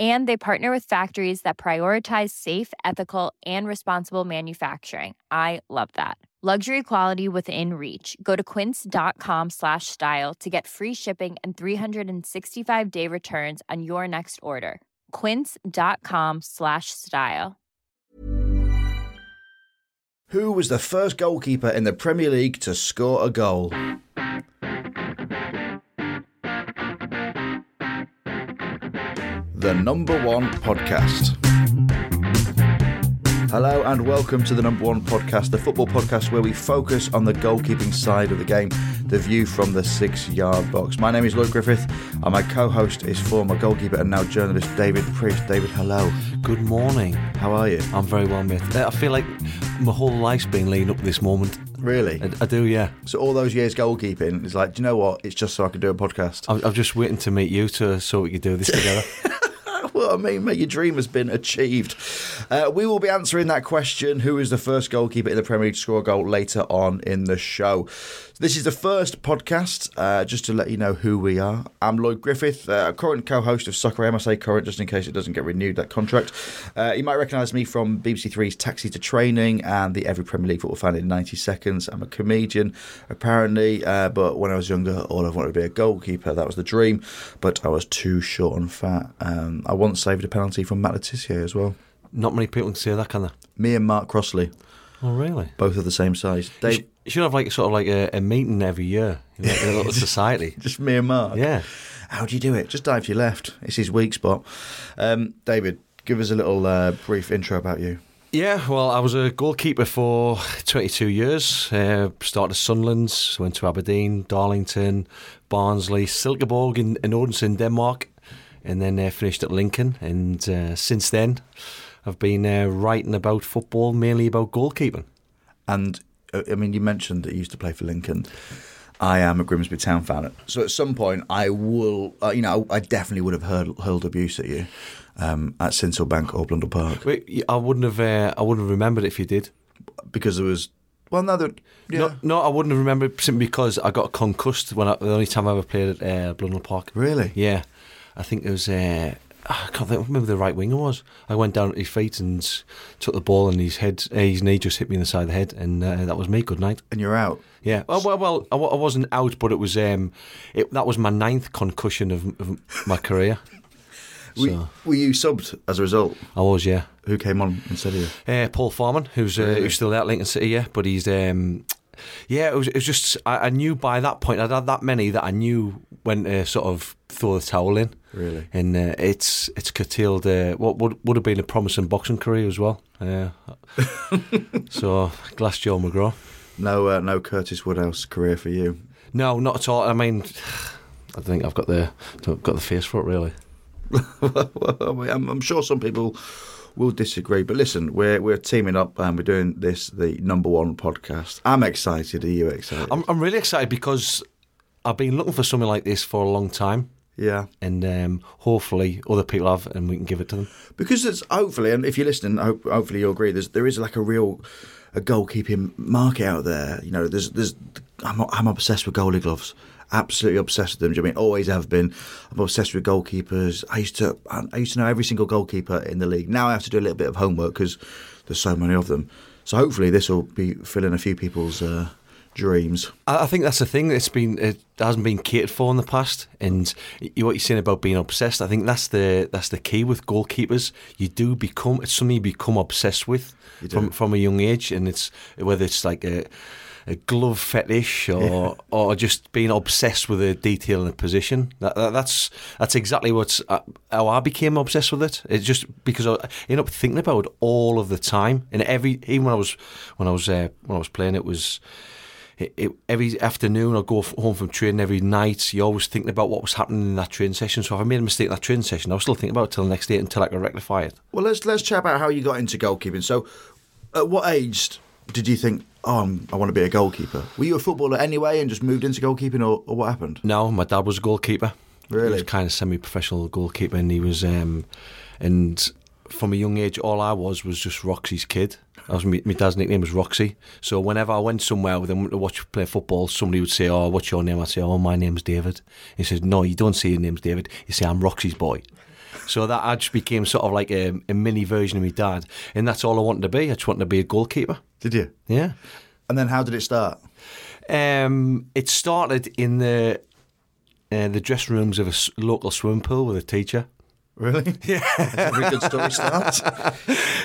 And they partner with factories that prioritize safe, ethical, and responsible manufacturing. I love that. Luxury quality within reach. Go to quince.com slash style to get free shipping and 365 day returns on your next order. Quince.com slash style. Who was the first goalkeeper in the Premier League to score a goal? The number one podcast. Hello and welcome to the number one podcast, the football podcast where we focus on the goalkeeping side of the game, the view from the six yard box. My name is Lloyd Griffith, and my co host is former goalkeeper and now journalist David Preece. David, hello. Good morning. How are you? I'm very well, mate. I feel like my whole life's been leading up to this moment. Really? I, I do, yeah. So, all those years goalkeeping, it's like, do you know what? It's just so I can do a podcast. I'm, I'm just waiting to meet you to so we could do this together. well, I mean, mate, your dream has been achieved. Uh, we will be answering that question who is the first goalkeeper in the Premier League to score a goal later on in the show. This is the first podcast, uh, just to let you know who we are. I'm Lloyd Griffith, uh, current co host of Soccer AM. I say current just in case it doesn't get renewed, that contract. Uh, you might recognise me from BBC Three's Taxi to Training and the Every Premier League Football Fan in 90 Seconds. I'm a comedian, apparently, uh, but when I was younger, all I wanted to be a goalkeeper. That was the dream, but I was too short and fat. Um, I once saved a penalty from Matt Le Tissier as well. Not many people can say that, can they? Me and Mark Crossley, Oh, really? both of the same size. Dave, you should have like sort of like a, a meeting every year in a, little society. just me and Mark. Yeah. How do you do it? Just dive to your left. It's his weak spot. Um, David, give us a little uh, brief intro about you. Yeah, well, I was a goalkeeper for 22 years. Uh, started at Sunderland, went to Aberdeen, Darlington, Barnsley, Silkeborg in, in Odense in Denmark, and then uh, finished at Lincoln. And uh, since then, I've been uh, writing about football, mainly about goalkeeping. And I mean, you mentioned that you used to play for Lincoln. I am a Grimsby Town fan, so at some point I will, uh, you know, I definitely would have hurled, hurled abuse at you um, at Sincil or Blundell Park Wait, I wouldn't have, uh, I wouldn't have remembered it if you did. because there was, well, no, there, yeah, No, no, I wouldn't have remembered simply because I got concussed when I, the only time I ever played at uh, Blundell Park. really, Yeah, I think it was. Uh, I can't think, remember the right winger was. I went down at his feet and took the ball, and his head, uh, his knee just hit me in the side of the head, and uh, that was me. Good night. and you're out. Yeah. Well, well, well I, I wasn't out, but it was. Um, it, that was my ninth concussion of, of my career. Were, So- were you subbed as a result? I was, yeah. Who came on instead of you? Uh, Paul Farman, who's uh, who's still at Lincoln City, yeah, but he's um, yeah, it was it was just I, I knew by that point I'd had that many that I knew when to sort of throw the towel in, Really? and uh, it's it's curtailed uh, what would would have been a promising boxing career as well. Uh, so Glass Joe McGraw. No, uh, no Curtis Woodhouse career for you. No, not at all. I mean, I think I've got the got the face for it really. I'm, I'm sure some people will disagree, but listen, we're we're teaming up and we're doing this the number one podcast. I'm excited. Are you excited? I'm I'm really excited because I've been looking for something like this for a long time. yeah, and um, hopefully other people have, and we can give it to them. because it's hopefully, and if you're listening, hope, hopefully you'll agree. There's there is like a real a goalkeeping market out there. You know, there's there's I'm I'm obsessed with goalie gloves. Absolutely obsessed with them. Do you know I mean always have been? I'm obsessed with goalkeepers. I used to I used to know every single goalkeeper in the league. Now I have to do a little bit of homework because there's so many of them. So hopefully this will be filling a few people's uh, dreams. I, I think that's the thing. It's been it hasn't been catered for in the past, and what you're saying about being obsessed, I think that's the that's the key with goalkeepers. You do become it's something you become obsessed with from from a young age, and it's whether it's like a a glove fetish or or just being obsessed with the detail and the position. That, that, that's that's exactly what's uh, how I became obsessed with it. It's just because I ended up thinking about it all of the time, and every even when I was when I was uh, when I was playing, it was. It, it, every afternoon, I'd go f- home from training every night. You're always thinking about what was happening in that training session. So if I made a mistake in that training session, I was still thinking about it till the next day until I could rectify it. Well, let's let's chat about how you got into goalkeeping. So, at what age did you think, oh, I'm, I want to be a goalkeeper? Were you a footballer anyway and just moved into goalkeeping, or, or what happened? No, my dad was a goalkeeper. Really? He was kind of semi-professional goalkeeper, and he was, um, and from a young age, all I was was just Roxy's kid. I was my, my dad's nickname was Roxy. So whenever I went somewhere with him to watch play football, somebody would say, "Oh, what's your name?" I'd say, "Oh, my name's David." He says, "No, you don't say your name's David. You say I'm Roxy's boy." So that I just became sort of like a, a mini version of my dad, and that's all I wanted to be. I just wanted to be a goalkeeper. Did you? Yeah. And then how did it start? Um, it started in the uh, the dressing rooms of a s- local swimming pool with a teacher. Really? Yeah. That's a very good story start.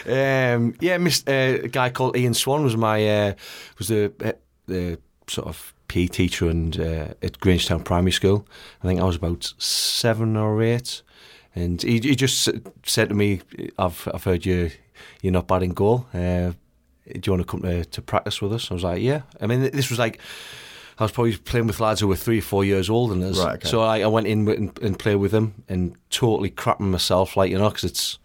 Um, yeah, uh, a guy called Ian Swan was my uh, was the uh, the sort of PE teacher and uh, at Grangetown Primary School. I think I was about seven or eight, and he, he just said to me, "I've I've heard you you're not bad in goal. Do you want to come to, to practice with us?" I was like, "Yeah." I mean, this was like. I was probably playing with lads who were three or four years older than us. Right, okay. So I, I went in and, and played with them and totally crapping myself, like, you know, because it's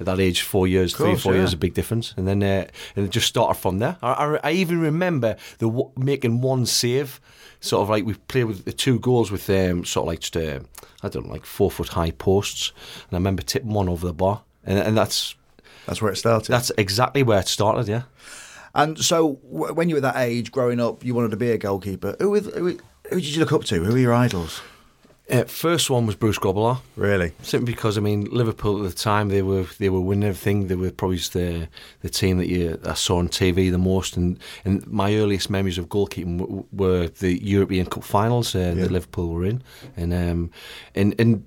at that age, four years, three or four yeah. years, a big difference. And then uh, and it just started from there. I, I, I even remember the w- making one save, sort of like we played with the two goals with um, sort of like just, uh, I don't know, like four foot high posts. And I remember tipping one over the bar. And, and that's That's where it started. that's exactly where it started, yeah. and so, w- when you were that age, growing up, you wanted to be a goalkeeper. Who, who, who did you look up to? Who were your idols? Uh, first one was Bruce Grobbelaar. Really? Simply because I mean Liverpool at the time they were they were winning everything. They were probably the the team that you I saw on TV the most. And, and my earliest memories of goalkeeping w- were the European Cup finals uh, that Liverpool were in. And um, and and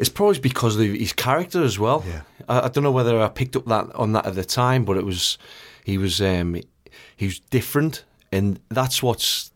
it's probably because of his character as well. Yeah. I, I don't know whether I picked up that on that at the time, but it was he was um, he was different, and that's what's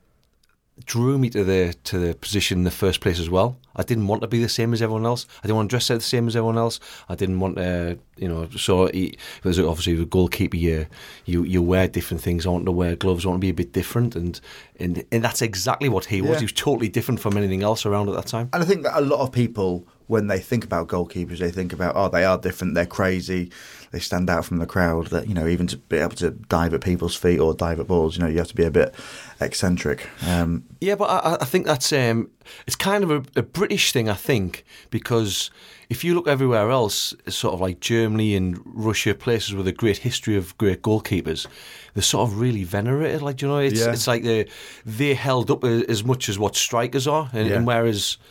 drew me to the to the position in the first place as well. I didn't want to be the same as everyone else. I didn't want to dress out the same as everyone else. I didn't want to, you know. So he, there's obviously the goalkeeper. You you you wear different things. I want to wear gloves. I want to be a bit different, and and and that's exactly what he was. Yeah. He was totally different from anything else around at that time. And I think that a lot of people, when they think about goalkeepers, they think about, oh, they are different, they're crazy, they stand out from the crowd. That you know, even to be able to dive at people's feet or dive at balls, you know, you have to be a bit eccentric. Um, Yeah, but I, I think that's um, it's kind of a, a British thing, I think, because if you look everywhere else, sort of like Germany and Russia, places with a great history of great goalkeepers, they're sort of really venerated. Like you know, it's Yeah. it's like they they held up as much as what strikers are, and, Yeah. and whereas.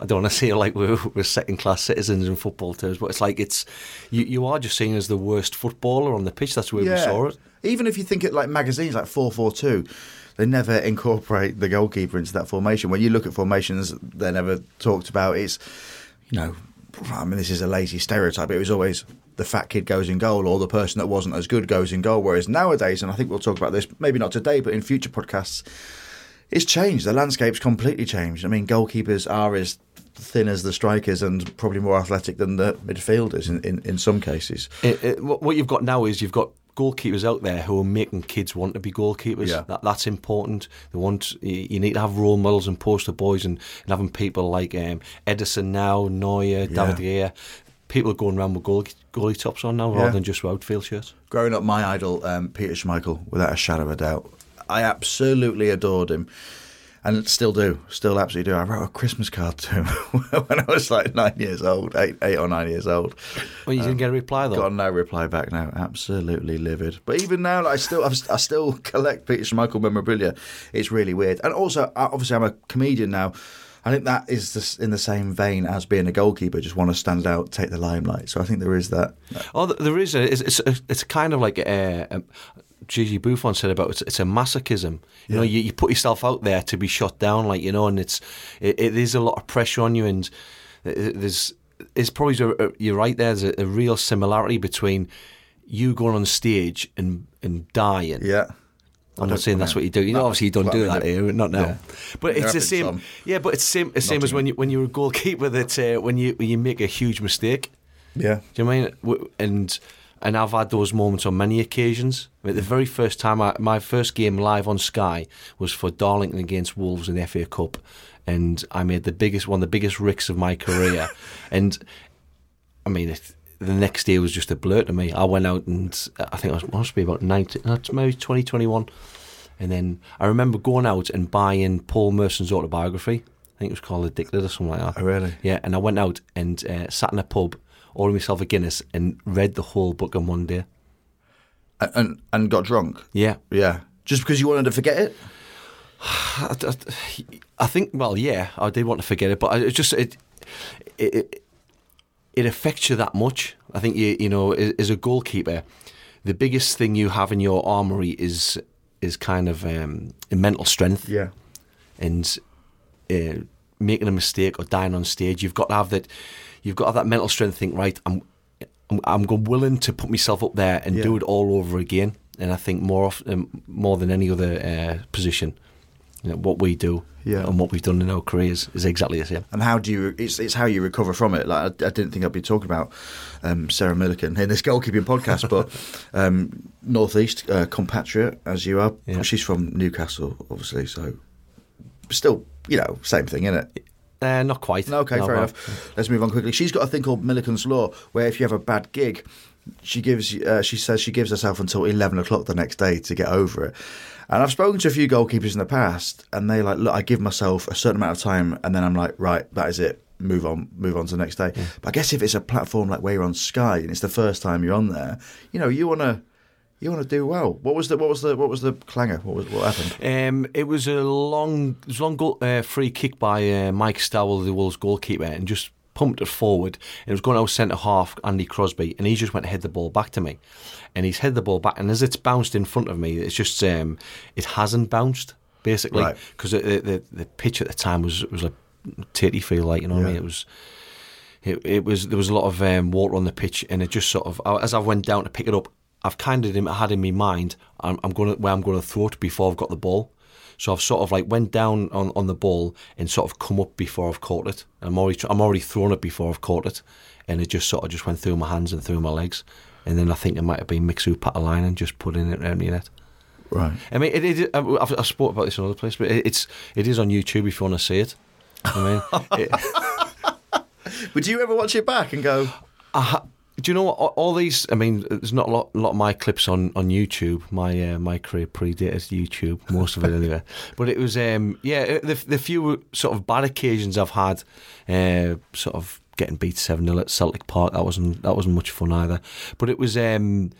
I don't want to say like we're, we're second class citizens in football terms, but it's like it's you, you are just seen as the worst footballer on the pitch. That's where we saw it. Even if you think it like magazines like 442, they never incorporate the goalkeeper into that formation. When you look at formations, they're never talked about. It's, you know, I mean, this is a lazy stereotype. It was always the fat kid goes in goal or the person that wasn't as good goes in goal. Whereas nowadays, and I think we'll talk about this maybe not today, but in future podcasts, it's changed. The landscape's completely changed. I mean, goalkeepers are as thin as the strikers and probably more athletic than the midfielders in, in, in some cases. It, it, what what you've got now is you've got goalkeepers out there who are making kids want to be goalkeepers. Yeah. That, that's important. They want you need to have role models and poster boys, and, and having people like um, Ederson now, Neuer, David Gea, people going around with goal, goalie tops on now Yeah. rather than just outfield shirts. Growing up, my idol, um, Peter Schmeichel, without a shadow of a doubt. I absolutely adored him. And still do, still absolutely do. I wrote a Christmas card to him when I was like nine years old, eight, eight or nine years old. Well, you didn't get a reply though. Got no reply back now. Absolutely livid. But even now, like, I still, I've, I still collect Peter Schmeichel memorabilia. It's really weird. And also, obviously, I'm a comedian now. I think that is in the same vein as being a goalkeeper. Just want to stand out, take the limelight. So I think there is that. Oh, there is. A, it's, it's, a, it's kind of like a, a, Gigi Buffon said about it's, it's a masochism. You know, you, you put yourself out there to be shot down, like you know, and it's it, it is a lot of pressure on you, and uh, there's it's probably a, a- you're right. There's a, a real similarity between you going on stage and and dying, Yeah. I'm don't- saying that's what you do. You know, obviously you don't well, do I that here, not now. yeah. But it's the same. some. Yeah, but it's same. Same as when you when you're a goalkeeper. That uh, when you when you make a huge mistake. Yeah. Do you know I mean? And and I've had those moments on many occasions. I mean, the very first time, I, my first game live on Sky was for Darlington against Wolves in the FA Cup, and I made the biggest one, of the biggest ricks of my career. and I mean, it, the next day was just a blur to me. I went out and I think it was, must be about 19, no, it's maybe 2021. And then I remember going out and buying Paul Merson's autobiography. I think it was called Addicted or something like that. Oh, really? Yeah, and I went out and uh, sat in a pub, ordered myself a Guinness, and read the whole book in one day. And, and and got drunk. Yeah, Yeah. Just because you wanted to forget it. I, I- I think. Well, yeah, I did want to forget it, but I, it just it, it it it affects you that much. I think you you know as, as a goalkeeper, the biggest thing you have in your armory is is kind of um, mental strength. Yeah. and uh, making a mistake or dying on stage, you've got to have that. You've got to have that mental strength. Think right. I'm, I'm, I'm willing to put myself up there and do it all over again. And I think more often, more than any other uh, position, you know, what we do Yeah. and what we've done in our careers is exactly the same. And how do you? It's it's how you recover from it. Like I, I didn't think I'd be talking about um, Sarah Millican in this goalkeeping podcast, but um, northeast uh, compatriot as you are. Yeah. She's from Newcastle, obviously. So still, you know, same thing, isn't it? Uh, not quite. Okay, No, fair well, enough. Let's move on quickly. She's got a thing called Millican's Law, where if you have a bad gig, she gives. Uh, she says she gives herself until eleven o'clock the next day to get over it. And I've spoken to a few goalkeepers in the past, and they like, look, I give myself a certain amount of time, and then I'm like, right, that is it. Move on, move on to the next day. But I guess if it's a platform like where you're on Sky and it's the first time you're on there, you know, you wanna, you wanna do well. What was the, what was the, what was the clanger? What was, what happened? Um, it was a long, it was a long goal, uh, free kick by uh, Mike Stowell, the Wolves goalkeeper, and just pumped it forward. And it was going out centre half, Andy Crosby, and he just went to head the ball back to me. And he's head the ball back, and as it's bounced in front of me, it's just um, it hasn't bounced basically Right. because the, the the pitch at the time was was like titty feel like you know what I mean. It was. It, it was there was a lot of um, water on the pitch, and it just sort of as I went down to pick it up, I've kind of had in my mind I'm, I'm going to where I'm going to throw it before I've got the ball. So I've sort of like went down on, on the ball and sort of come up before I've caught it. I'm already I'm already thrown it before I've caught it, and it just sort of just went through my hands and through my legs, and then I think it might have been Mixu Paatelainen and just put in it around the net. Right. I mean, it, it, I've, I've spoke about this in other places, but it, it's it is on YouTube if you want to see it. I mean, it, But do you ever watch it back and go, I do you know what? All, these. I mean, there's not a lot, a lot of my clips on, on YouTube. My uh, my career predates YouTube, most of it anyway. But it was, um, yeah, the, the few sort of bad occasions I've had, uh, sort of getting beat seven 0 at Celtic Park. That wasn't that wasn't much fun either. But it was, um,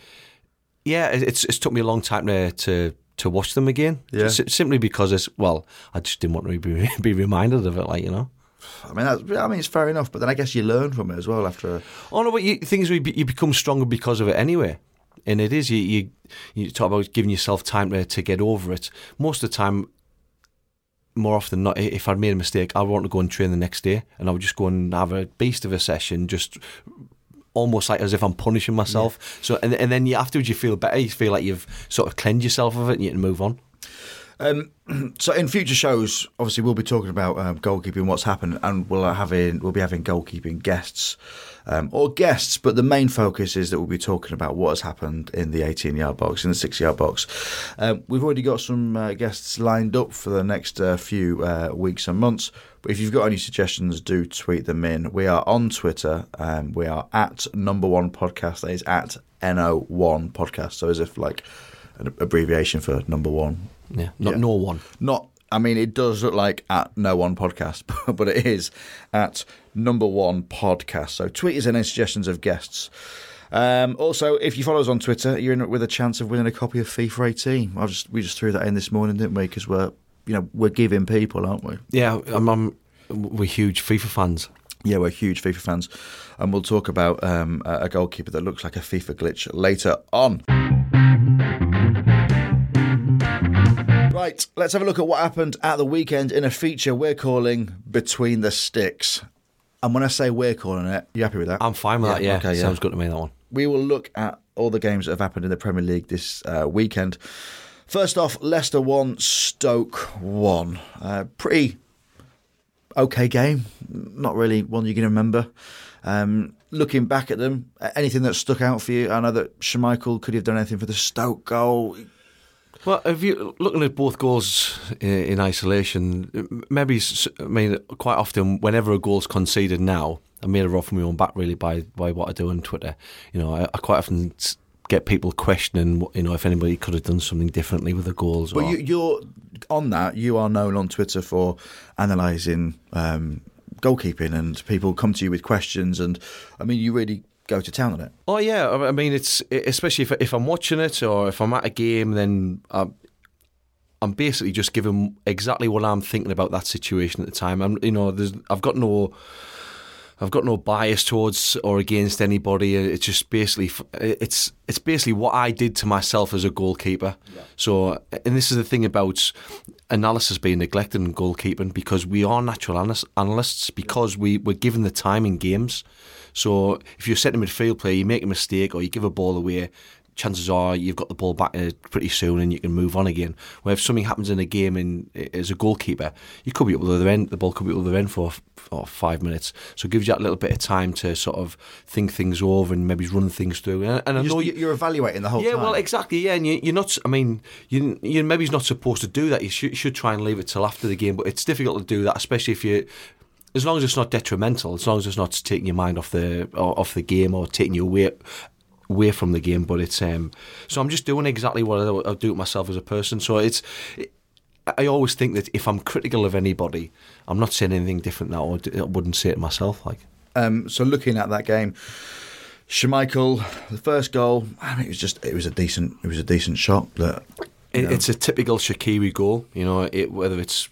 yeah, it, it's it's took me a long time to to, to watch them again. Yeah. S- simply because it's well, I just didn't want to be be reminded of it, like you know. I mean, that's, I mean, it's fair enough, but then I guess you learn from it as well after. A, Oh no, but you, things you, be- you become stronger because of it anyway. And it is you, you you talk about giving yourself time to, to get over it. Most of the time, more often than not, if I'd made a mistake, I would want to go and train the next day, and I would just go and have a beast of a session, just almost like as if I'm punishing myself. So and and then you, afterwards you feel better. You feel like you've sort of cleansed yourself of it, and you can move on. So in future shows, obviously we'll be talking about um, goalkeeping, what's happened, and we'll having we'll be having goalkeeping guests um, or guests. But the main focus is that we'll be talking about what has happened in the 18 yard box, in the six yard box. Um, we've already got some uh, guests lined up for the next uh, few uh, weeks and months. But if you've got any suggestions, do tweet them in. We are on Twitter. Um, we are at number one podcast. That is at no1 podcast. So as if like an abbreviation for number one Yeah, not Yeah. no one. not I mean it does look like at no one podcast, but it is at number one podcast. So tweet us any suggestions of guests. Um, also, if you follow us on Twitter, you're in with a chance of winning a copy of FIFA 18. I just we just threw that in this morning, didn't we? Because we're you know we're giving people, aren't we? Yeah, I'm, I'm, we're huge FIFA fans. Yeah, we're huge FIFA fans, and we'll talk about um, a goalkeeper that looks like a FIFA glitch later on. Right, let's have a look at what happened at the weekend in a feature we're calling Between the Sticks. And when I say we're calling it, you happy with that? I'm fine with that. Yeah, okay, yeah. sounds good to me. That one. we will look at all the games that have happened in the Premier League this uh, weekend. First off, Leicester 1, Stoke 1. Uh, pretty okay game. Not really one you're going to remember. Um, looking back at them, anything that stuck out for you? I know that Schmeichel could have done anything for the Stoke goal. Well, if you looking at both goals in isolation, maybe I mean quite often whenever a goal's conceded now, I'm made a rough my own back really by by what I do on Twitter. You know, I, I quite often get people questioning, you know, if anybody could have done something differently with the goals. But you, are on that. You are known on Twitter for analysing um, goalkeeping, and people come to you with questions. And I mean, you really go to town on it. Oh yeah, I mean it's especially if if I'm watching it or if I'm at a game, then I'm, I'm basically just giving exactly what I'm thinking about that situation at the time. I'm you know there's I've got no. I've got no bias towards or against anybody. It's just basically it's it's basically what I did to myself as a goalkeeper. Yeah. So, and this is the thing about analysis being neglected in goalkeeping because we are natural analysts because we we're given the time in games. So if you're a midfield player, you make a mistake or you give a ball away, chances are you've got the ball back pretty soon and you can move on again. Where if something happens in a game and as a goalkeeper, you could be at the other end, the ball could be at the other end for, for five minutes. So it gives you that little bit of time to sort of think things over and maybe run things through. And, and I know you, are evaluating the whole yeah, time. well, exactly. Yeah, and you, are not. I mean, you you maybe not supposed to do that. You should, should try and leave it till after the game, but it's difficult to do that, especially if you as long as it's not detrimental, as long as it's not taking your mind off the off the game or taking you away away from the game. But it's um, so I'm just doing exactly what I, I do myself as a person. So it's. It, I always think that if I'm critical of anybody, I'm not saying anything different now. I wouldn't say it myself. Like, um, so looking at that game, Schmeichel, the first goal, I mean, it was just it was a decent it was a decent shot. That it, it's a typical Shaqiri goal. You know, it, whether it's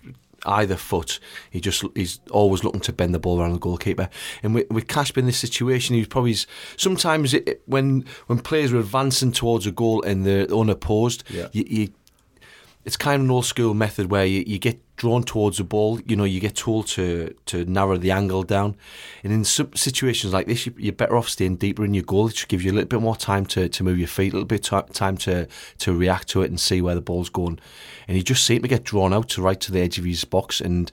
either foot. He just he's always looking to bend the ball around the goalkeeper. And with, with Kasper in this situation, he's probably sometimes it, when when players are advancing towards a goal and they're unopposed, yeah. you, you it's kind of an old school method where you, you get drawn towards the ball. You know, you get told to to narrow the angle down. And in some situations like this, you, are better off staying deeper in your goal. It give you a little bit more time to, to move your feet, a little bit of time to to react to it and see where the ball's going. And he just seemed to get drawn out to right to the edge of his box. And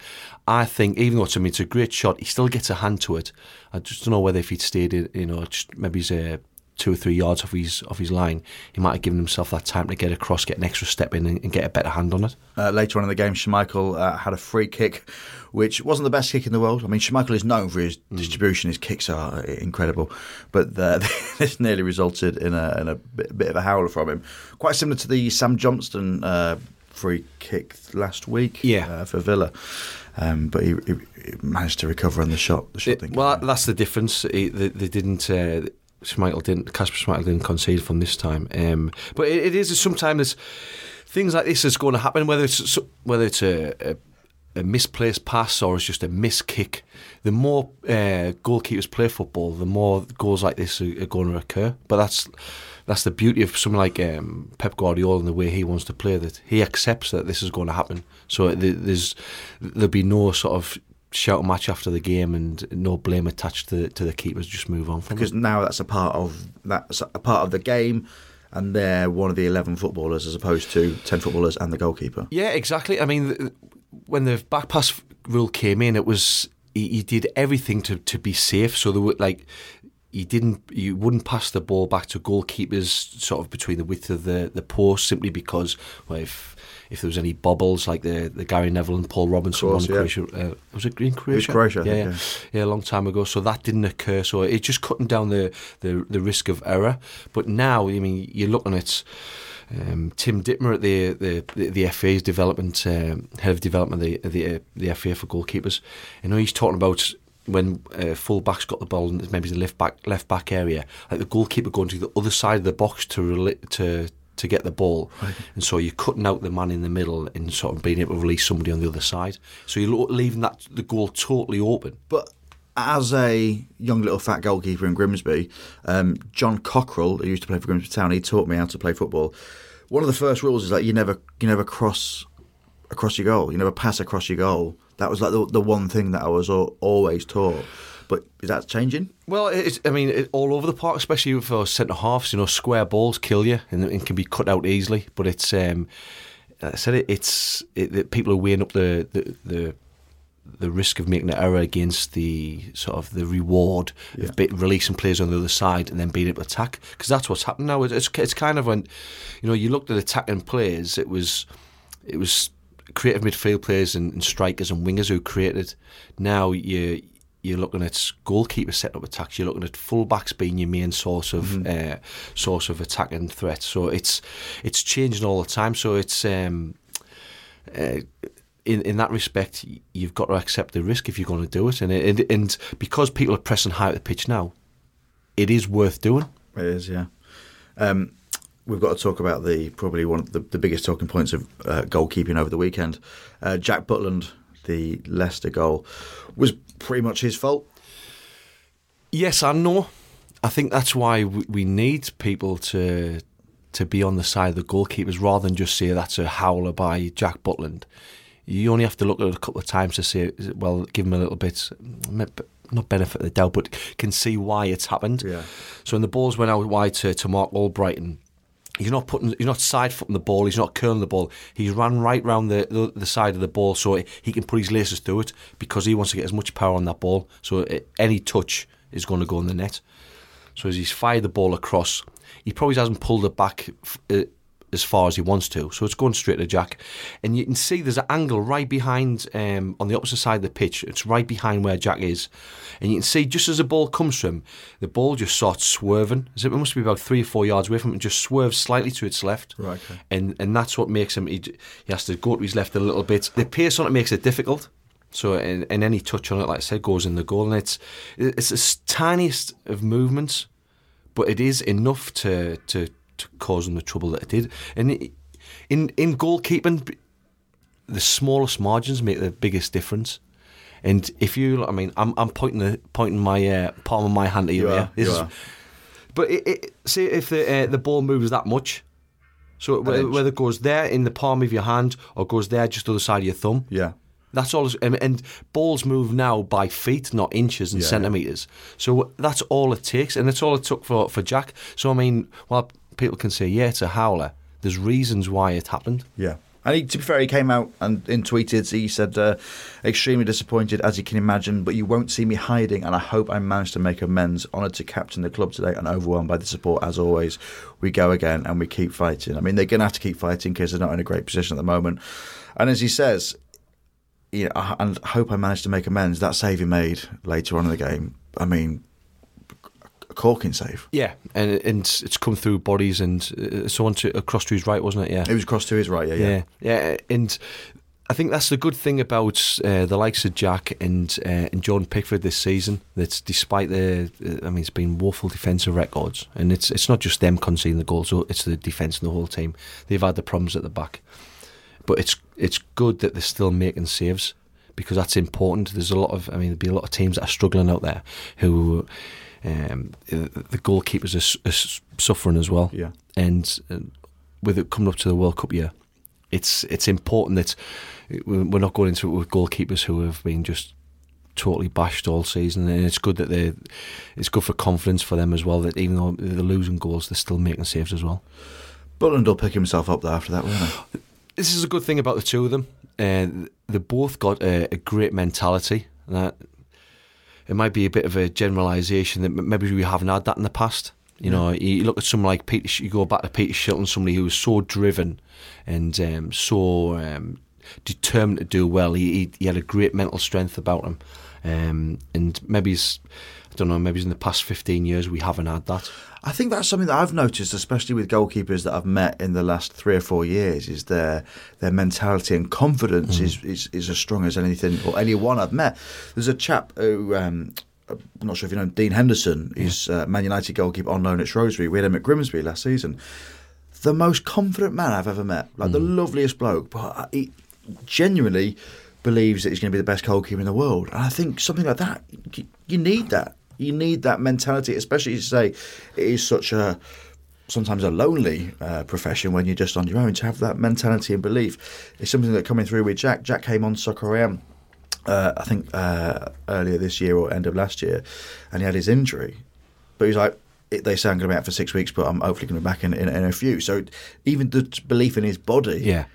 I think, even though to me it's a great shot, he still gets a hand to it. I just don't know whether if he'd stayed, you know, just maybe he's a two or three yards off his off his line, he might have given himself that time to get across, get an extra step in, and, and get a better hand on it. Uh, later on in the game, Schmeichel uh, had a free kick, which wasn't the best kick in the world. I mean, Schmeichel is known for his mm. distribution; his kicks are incredible, but uh, this nearly resulted in a, in a bit, bit, of a howler from him, quite similar to the Sam Johnstone. uh, free kick last week yeah. Uh, for Villa. Um, but he, he, managed to recover on the shot. The shot it, well, that's the difference. He, they, they, didn't. Uh, Schmeichel didn't, Kasper Schmeichel didn't concede from this time. Um, but it, it is sometimes things like this is going to happen, whether it's whether it's a, a, a misplaced pass or it's just a miss kick. The more uh, goalkeepers play football, the more goals like this are, are, going to occur. But that's that's the beauty of someone like um, Pep Guardiola and the way he wants to play. That he accepts that this is going to happen. So there's there'll be no sort of shout a match after the game and no blame attached to to the keepers. Just move on from because it. now that's a part of that's a part of the game. And they're one of the eleven footballers as opposed to ten footballers and the goalkeeper. Yeah, exactly. I mean, when the back pass rule came in, it was he, he did everything to, to be safe. So there were like you didn't you wouldn't pass the ball back to goalkeepers sort of between the width of the, the post simply because well if if there was any bubbles like the, the Gary Neville and Paul Robinson course, one in Croatia. Uh, was it Green Croatia? It was Croatia, yeah, yeah. yeah, a long time ago. So that didn't occur. So it just cutting down the, the, the risk of error. But now, I mean, you're looking at um, Tim Dittmer at the the, the, the FA's development um, head of development the the, uh, the FA for goalkeepers. You know, he's talking about when uh, full backs got the ball in maybe the left back left back area, like the goalkeeper going to the other side of the box to rel- to to get the ball, right. and so you're cutting out the man in the middle and sort of being able to release somebody on the other side. So you're leaving that the goal totally open. But as a young little fat goalkeeper in Grimsby, um, John Cockerill, who used to play for Grimsby Town, he taught me how to play football. One of the first rules is that you never you never cross across your goal. You never pass across your goal. That was like the, the one thing that I was always taught. But is that changing? Well, it's, I mean, it, all over the park, especially for centre halves. You know, square balls kill you and, and can be cut out easily. But it's, um, I said it, it's it, people are weighing up the, the the the risk of making an error against the sort of the reward Yeah. of bit, releasing players on the other side and then being able to attack because that's what's happened now. It's it's kind of when you know you looked at attacking players, it was it was creative midfield players and, and strikers and wingers who created. Now you you're looking at goalkeepers setting up attacks. You're looking at fullbacks being your main source of uh, source of attacking threat. So it's it's changing all the time. So it's um, uh, in in that respect, you've got to accept the risk if you're going to do it. And it, and, and because people are pressing high at the pitch now, it is worth doing. It is, yeah. Um, we've got to talk about the probably one of the, the biggest talking points of uh, goalkeeping over the weekend. Uh, Jack Butland, the Leicester goal, was pretty much his fault. Yes and no. I think that's why we need people to to be on the side of the goalkeepers rather than just say that's a howler by Jack Butland. You only have to look at it a couple of times to say, well, give him a little bit, not benefit of the doubt, but can see why it's happened. Yeah. So when the balls went out wide to, to Marc Albrighton, he's not putting, he's not side footing the ball, he's not curling the ball. He's ran right round the, the the side of the ball so he can put his laces through it because he wants to get as much power on that ball. So it, any touch is going to go in the net. So as he's fired the ball across, he probably hasn't pulled it back uh, as far as he wants to. So it's going straight to Jack. And you can see there's an angle right behind, um, on the opposite side of the pitch. It's right behind where Jack is. And you can see just as the ball comes from the ball just starts swerving. As It must be about three or four yards away from him and just swerves slightly to its left. Right, okay. And and that's what makes him, he, he has to go to his left a little bit. The pace on it makes it difficult. So and, and any touch on it, like I said, goes in the goal, and it's it's the tiniest of movements, but it is enough to to, to cause them the trouble that it did. And it, in in goalkeeping, the smallest margins make the biggest difference. And if you, I mean, I'm I'm pointing the pointing my uh, palm of my hand at you, You there. are, This you is- are. but it, it, see if the uh, the ball moves that much, so whether, it goes there in the palm of your hand or goes there just the other side of your thumb, Yeah. that's all. And, and balls move now by feet, not inches and Yeah, centimeters. So that's all it takes, and that's all it took for for Jack. So I mean, while people can say, yeah, it's a howler. There's reasons why it happened. Yeah. And he, to be fair, he came out and in tweeted, he said, uh, extremely disappointed, as you can imagine, but you won't see me hiding, and I hope I managed to make amends. Honoured to captain the club today and overwhelmed by the support, as always. We go again and we keep fighting. I mean, they're going to have to keep fighting because they're not in a great position at the moment. And as he says, you know, and hope I managed to make amends. That save he made later on in the game, I mean, corking save. Yeah, and and it's come through bodies and uh, so on to across to his right, wasn't it? Yeah, It was cross to his right, yeah, yeah. yeah, yeah, and I think that's the good thing about uh, the likes of Jack and uh, and Jordan Pickford this season. That despite the, uh, I mean, it's been woeful defensive records, and it's it's not just them conceding the goals; it's the defense and the whole team. They've had the problems at the back, but it's it's good that they're still making saves because that's important. There's a lot of, I mean, there'd be a lot of teams that are struggling out there who. Um, the goalkeepers are, are suffering as well Yeah. and uh, with it coming up to the World Cup year, it's it's important that we're not going into it with goalkeepers who have been just totally bashed all season, and it's good that they it's good for confidence for them as well. That even though they're losing goals, they're still making saves as well. Butland will pick himself up there after that, won't he? This is a good thing about the two of them. Uh, they both got a, a great mentality. That it might be a bit of a generalisation that maybe we haven't had that in the past. You know, you look at someone like Peter. You go back to Peter Shilton, somebody who was so driven and um, so um, determined to do well. He, he he had a great mental strength about him, um, and maybe he's, don't know. Maybe in the past fifteen years we haven't had that. I think that's something that I've noticed, especially with goalkeepers that I've met in the last three or four years, is their their mentality and confidence is, is, is as strong as anything or anyone I've met. There's a chap who um, I'm not sure if you know Dean Henderson. He's uh, Man United goalkeeper on loan at Shrewsbury. We had him at Grimsby last season. The most confident man I've ever met, like the loveliest bloke, but he genuinely believes that he's going to be the best goalkeeper in the world. And I think something like that, you, you need that. You need that mentality, especially you say, it is such a sometimes a lonely uh, profession when you're just on your own. To have that mentality and belief is something that coming through with Jack. Jack came on Soccer AM uh, I think uh, earlier this year or end of last year, and he had his injury. But he's like, it, they say I'm going to be out for six weeks, but I'm hopefully going to be back in, in, in a few. So even the belief in his body Yeah.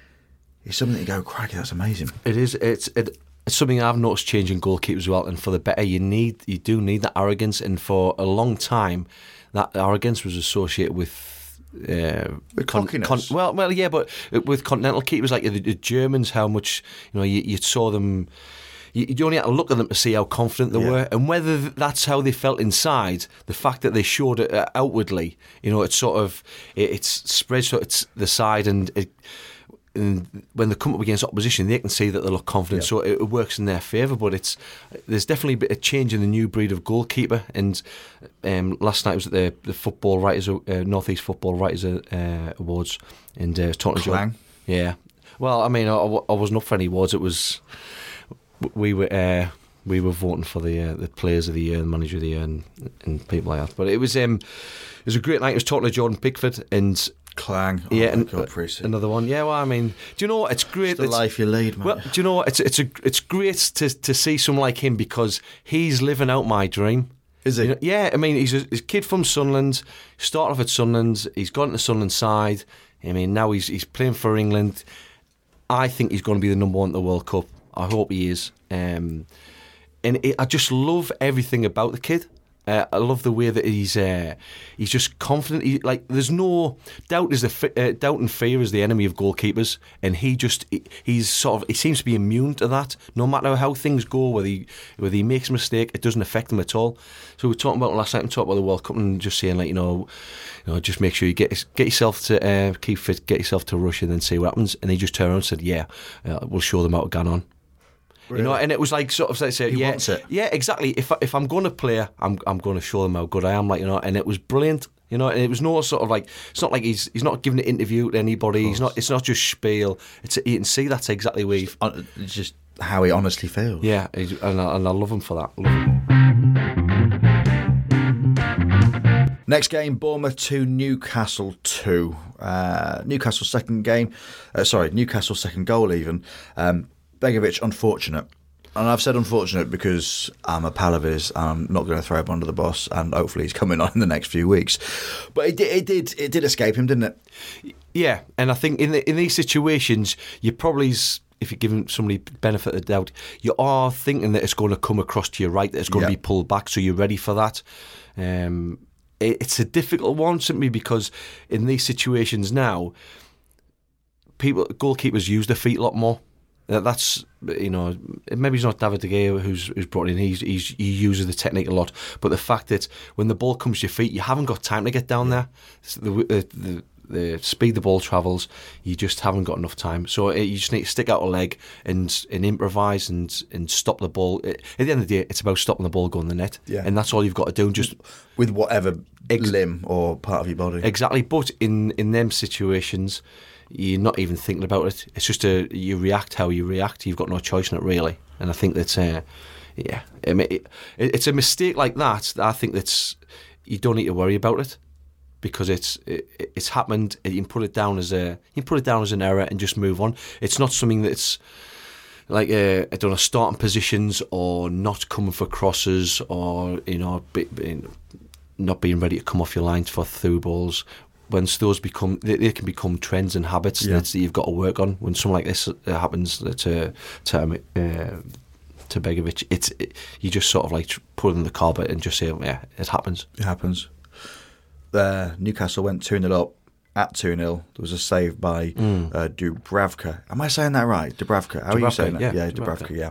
is something that you go, crikey, that's amazing. It is. It's it, it's something I've noticed changing goalkeepers as well. And for the better, you need you do need that arrogance. And for a long time, that arrogance was associated with. Uh, With cockiness. well, well, yeah, but with continental keepers like the, the Germans, how much you know you, you saw them. You, you only had to look at them to see how confident they Yeah. were, and whether that's how they felt inside. The fact that they showed it uh, outwardly, you know, it's sort of it, it's spread so it's the side, and it, and when they come up against opposition, they can see that they look confident, so it, it works in their favour. But it's there's definitely a bit of change in the new breed of goalkeeper. And um, last night was at the the football writers uh, northeast football writers uh, awards, and uh, talking to Clang. John. Yeah, well, I mean, I, I wasn't up for any awards. It was we were. Uh, we were voting for the uh, the players of the year, and manager of the year, and, and people like that. But it was um, it was a great night. I was talking to Jordan Pickford, and Clang. Oh yeah, and God, uh, another one. Yeah, well, I mean, do you know what? It's great. It's the it's- life you lead, man. Well, do you know what? It's it's a it's great to to see someone like him because he's living out my dream. Is he? You know, yeah, I mean, he's a, he's a kid from Sunderland. Started off at Sunderland. He's gone to Sunderland side. I mean, now he's he's playing for England. I think he's going to be the number one at the World Cup. I hope he is. Um, and it, I just love everything about the kid. Uh, I love the way that he's uh, he's just confident. He, like there's no doubt is the fi- uh, doubt and fear is the enemy of goalkeepers, and he just he, he's sort of he seems to be immune to that. No matter how things go, whether he whether he makes a mistake, it doesn't affect him at all. So we were talking about last night. We talked about the World Cup and just saying like you know, you know, just make sure you get get yourself to uh, keep fit, get yourself to Russia, and then see what happens. And he just turned around and said, "Yeah, uh, we'll show them how to get on." You know, and it was like sort of like say, He yeah, wants it. yeah, exactly. If I- if I'm going to play, I'm I'm going to show them how good I am. Like you know, and it was brilliant. You know, and it was no sort of like it's not like he's he's not giving an interview to anybody. He's not. It's not just spiel. It's you can see that's exactly where. He, Hon- just how he honestly feels. yeah, and I, and I love him for that. Love him. Next game, Bournemouth 2, Newcastle 2. Uh, Newcastle second game, uh, sorry, Newcastle second goal even. Um, Begovic, unfortunate. And I've said unfortunate because I'm a pal of his and I'm not going to throw him under the bus and hopefully he's coming on in the next few weeks. But it did, it did, it did escape him, didn't it? Yeah, and I think in the, in these situations, you probably, if you're giving somebody benefit of the doubt, you are thinking that it's going to come across to your right, that it's going Yeah. to be pulled back, so you're ready for that. Um, it, it's a difficult one simply because in these situations now, people goalkeepers use their feet a lot more. That- That's you know maybe it's not David De Gea who's who's brought in. He's, he's he uses the technique a lot, but the fact that when the ball comes to your feet, you haven't got time to get down there. The, the, the the speed the ball travels, you just haven't got enough time. So it, you just need to stick out a leg and and improvise and and stop the ball. It- at the end of the day, it's about stopping the ball going in the net, Yeah. and that's all you've got to do. Just With whatever Ex- limb or part of your body. Exactly, but in in them situations, you're not even thinking about it. It's just a you react how you react. You've got no choice in it really, and I think that's uh, yeah, I mean, it, it's a mistake like that. that I think that's you don't need to worry about it because it's it, it's happened. You can put it down as a you can put it down as an error and just move on. It's not something that's like uh, I don't know starting positions or not coming for crosses or you know be, being, not being ready to come off your lines for through balls. When those become, they, they can become trends and habits Yeah. that you've got to work on. When something like this uh, happens to to um, uh, to Begovic, it's it, you just sort of like put in the carpet and just say, yeah, it happens. It happens. Uh, Newcastle went 2 0 up at 2 0. There was a save by uh, Dubravka. Am I saying that right? Dubravka. How are you saying that? yeah, yeah Dubravka. Dubravka, yeah.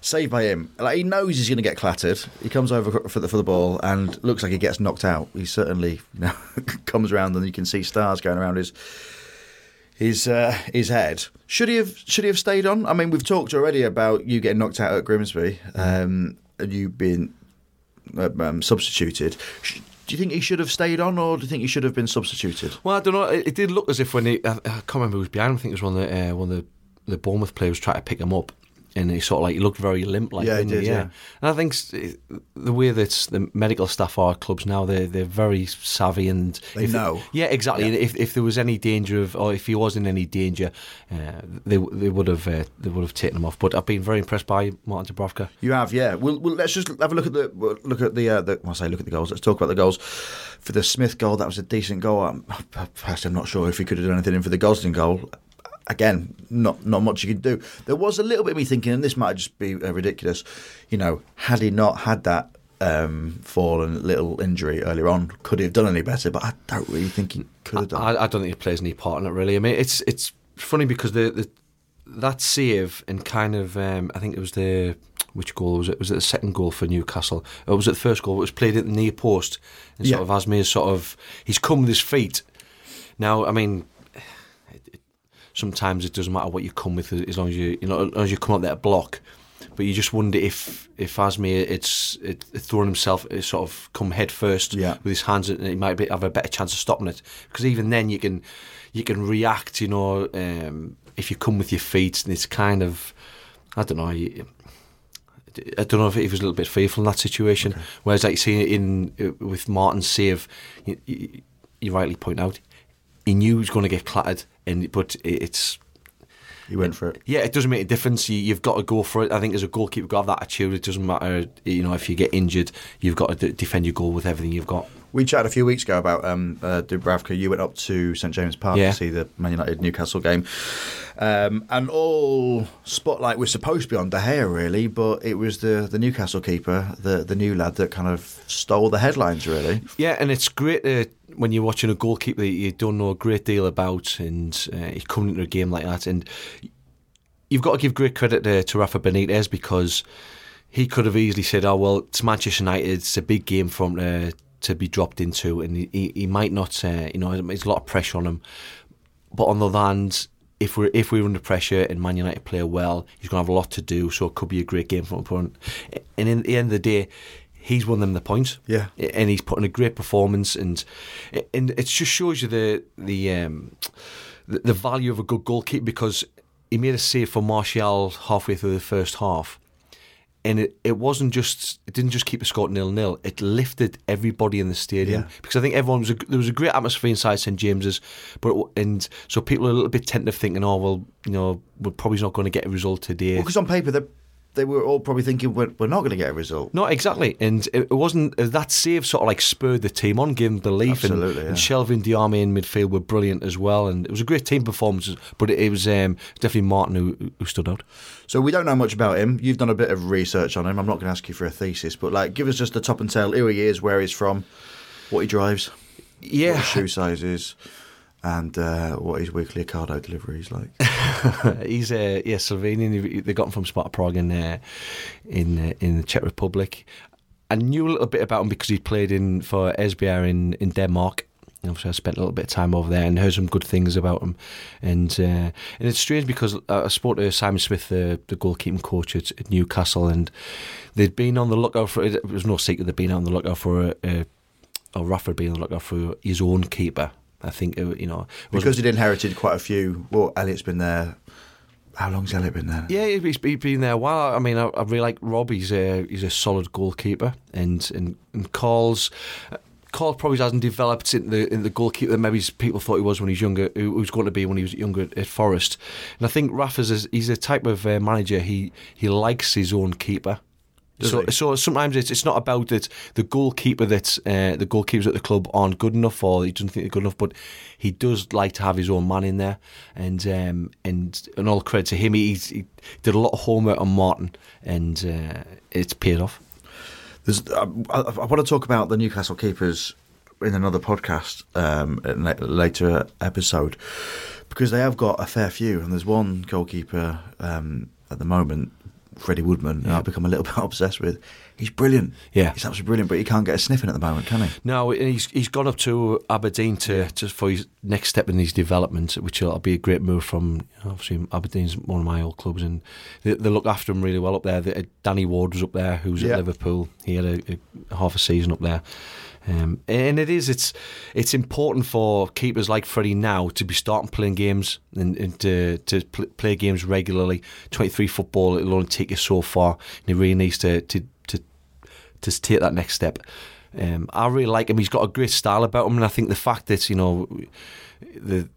Saved by him. Like he knows he's going to get clattered. He comes over for the, for the ball and looks like he gets knocked out. He certainly you know, comes around and you can see stars going around his his uh, his head. Should he have should he have stayed on? I mean, we've talked already about you getting knocked out at Grimsby um, and you being uh, um, substituted. Do you think he should have stayed on, or do you think he should have been substituted? Well, I don't know. It, it did look as if when he, I, I can't remember who was behind. I think it was one of the uh, one of the, the Bournemouth players trying to pick him up, and he sort of like he looked very limp, like Yeah, he did, yeah. And I think the way that the medical staff are at clubs now, they're they're very savvy and They know. yeah, exactly. And if if there was any danger of, or if he was in any danger, uh, they they would have uh, they would have taken him off. But I've been very impressed by Martin Dubravka. You have, yeah. Well, well let's just have a look at the look at the. Uh, the well, I say look at the goals. Let's talk about the goals. For the Smith goal, that was a decent goal. I'm, I'm not sure if he could have done anything in for the Gosling goal. Again, not not much you can do. There was a little bit of me thinking, and this might just be uh, ridiculous. You know, had he not had that um, fall and little injury earlier on, could he have done any better? But I don't really think he could have done. I, I don't think he plays any part in it really. I mean, it's it's funny because the, the that save and kind of um, I think it was the which goal was it? Was it the second goal for Newcastle? Or was it the first goal? It was played at the near post and Yeah. sort of Asmir sort of he's come with his feet. Now, I mean. Sometimes it doesn't matter what you come with as long as you you know as as you come up that block, but you just wonder if if Asmir it's it, it throwing himself it sort of come head first Yeah. with his hands, and he might be, have a better chance of stopping it. Because even then, you can you can react. You know, um, if you come with your feet, and it's kind of I don't know. You, I don't know if he was a little bit fearful in that situation. Whereas, like you see in uh, with Martin's save, you, you, you rightly point out, he knew he was going to get clattered, and but it- it's he went for it. yeah, it doesn't make a difference. You, you've got to go for it. I think as a goalkeeper, you've got to have that attitude. It doesn't matter, you know, if you get injured, you've got to d- defend your goal with everything you've got. We chatted a few weeks ago about um, uh, Dubravka. You went up to St James Park Yeah. to see the Man United Newcastle game, um, and all spotlight was supposed to be on De Gea, really, but it was the, the Newcastle keeper, the the new lad, that kind of stole the headlines, really. Yeah, and it's great uh, when you're watching a goalkeeper that you don't know a great deal about, and uh, he's coming into a game like that, and you've got to give great credit to, to Rafa Benitez because he could have easily said, "Oh well, it's Manchester United. It's a big game for him to, to be dropped into, and he, he, might not. Uh, you know, there's a lot of pressure on him. But on the other hand, if we're if we're under pressure and Man United play well, he's going to have a lot to do. So it could be a great game for opponent. And in the end of the day, he's won them the point. Yeah. and he's put in a great performance, and and it just shows you the the um, the, the value of a good goalkeeper because he made a save for Martial halfway through the first half. And it, it wasn't just it didn't just keep the score nil nil. It lifted everybody in the stadium Yeah. because I think everyone was a, there was a great atmosphere inside St James's, but it- and so people are a little bit tentative, thinking, oh well, you know, we're probably not going to get a result today. Because on paper, they they were all probably thinking we're, we're not going to get a result. No, exactly, and it, wasn't uh, that save sort of like spurred the team on, gave them belief, and, Absolutely, yeah. and Shelvey and Diamé in midfield were brilliant as well, and it was a great team performance. But it, it was um, definitely Martin who, who stood out. So we don't know much about him. You've done a bit of research on him. I'm not going to ask you for a thesis, but like, give us just the top and tail. Who he is, where he's from, what he drives, Yeah, shoe size is, and uh, what his weekly Ocado delivery is like. he's uh, yeah Slovenian. They got him from Sparta Prague in uh, in uh, in the Czech Republic. I knew a little bit about him because he played in for Esbjerg in in Denmark. Obviously, I spent a little bit of time over there and heard some good things about him. And uh, and it's strange because I spoke to Simon Smith, the, the goalkeeping coach at, at Newcastle, and they'd been on the lookout for. It was no secret they'd been on the lookout for a, a or Rafa been on the lookout for his own keeper. I think uh, you know it Because he'd inherited quite a few. Well, Elliot's been there. How long's Elliot been there? Yeah, he's, been there a while. I mean, I, I really like Rob. He's a he's a solid goalkeeper, and and, and calls. Karl probably hasn't developed in the in the goalkeeper that maybe people thought he was when he was younger. Who was going to be when he was younger at, at Forest. And I think Rafa's is, he's a type of uh, manager. He he likes his own keeper. Does so, he? so sometimes it's it's not about that the goalkeeper that uh, the goalkeepers at the club aren't good enough or he doesn't think they're good enough, but he does like to have his own man in there, and um, and and all credit to him, he's, he did a lot of homework on Martin, and uh, it's paid off. There's, I, I, I want to talk about the Newcastle keepers in another podcast, um, later episode, because they have got a fair few, and there's one goalkeeper um, at the moment, Freddie Woodman, who I've become a little bit obsessed with. He's brilliant. Yeah. he's absolutely brilliant, but he can't get a sniffing at the moment, can he? No, he's he's gone up to Aberdeen to, to for his next step in his development, which will be a great move from obviously Aberdeen's one of my old clubs, and they, they look after him really well up there. The, uh, Danny Ward was up there, who's Yeah. at Liverpool. He had a, a half a season up there. Um, and it is it's it's important for keepers like Freddie now to be starting playing games and, and to to pl- play games regularly. Twenty three football it'll only take you so far, and he really needs to to to, to take that next step. Um, I really like him. He's got a great style about him, and I think the fact that you know the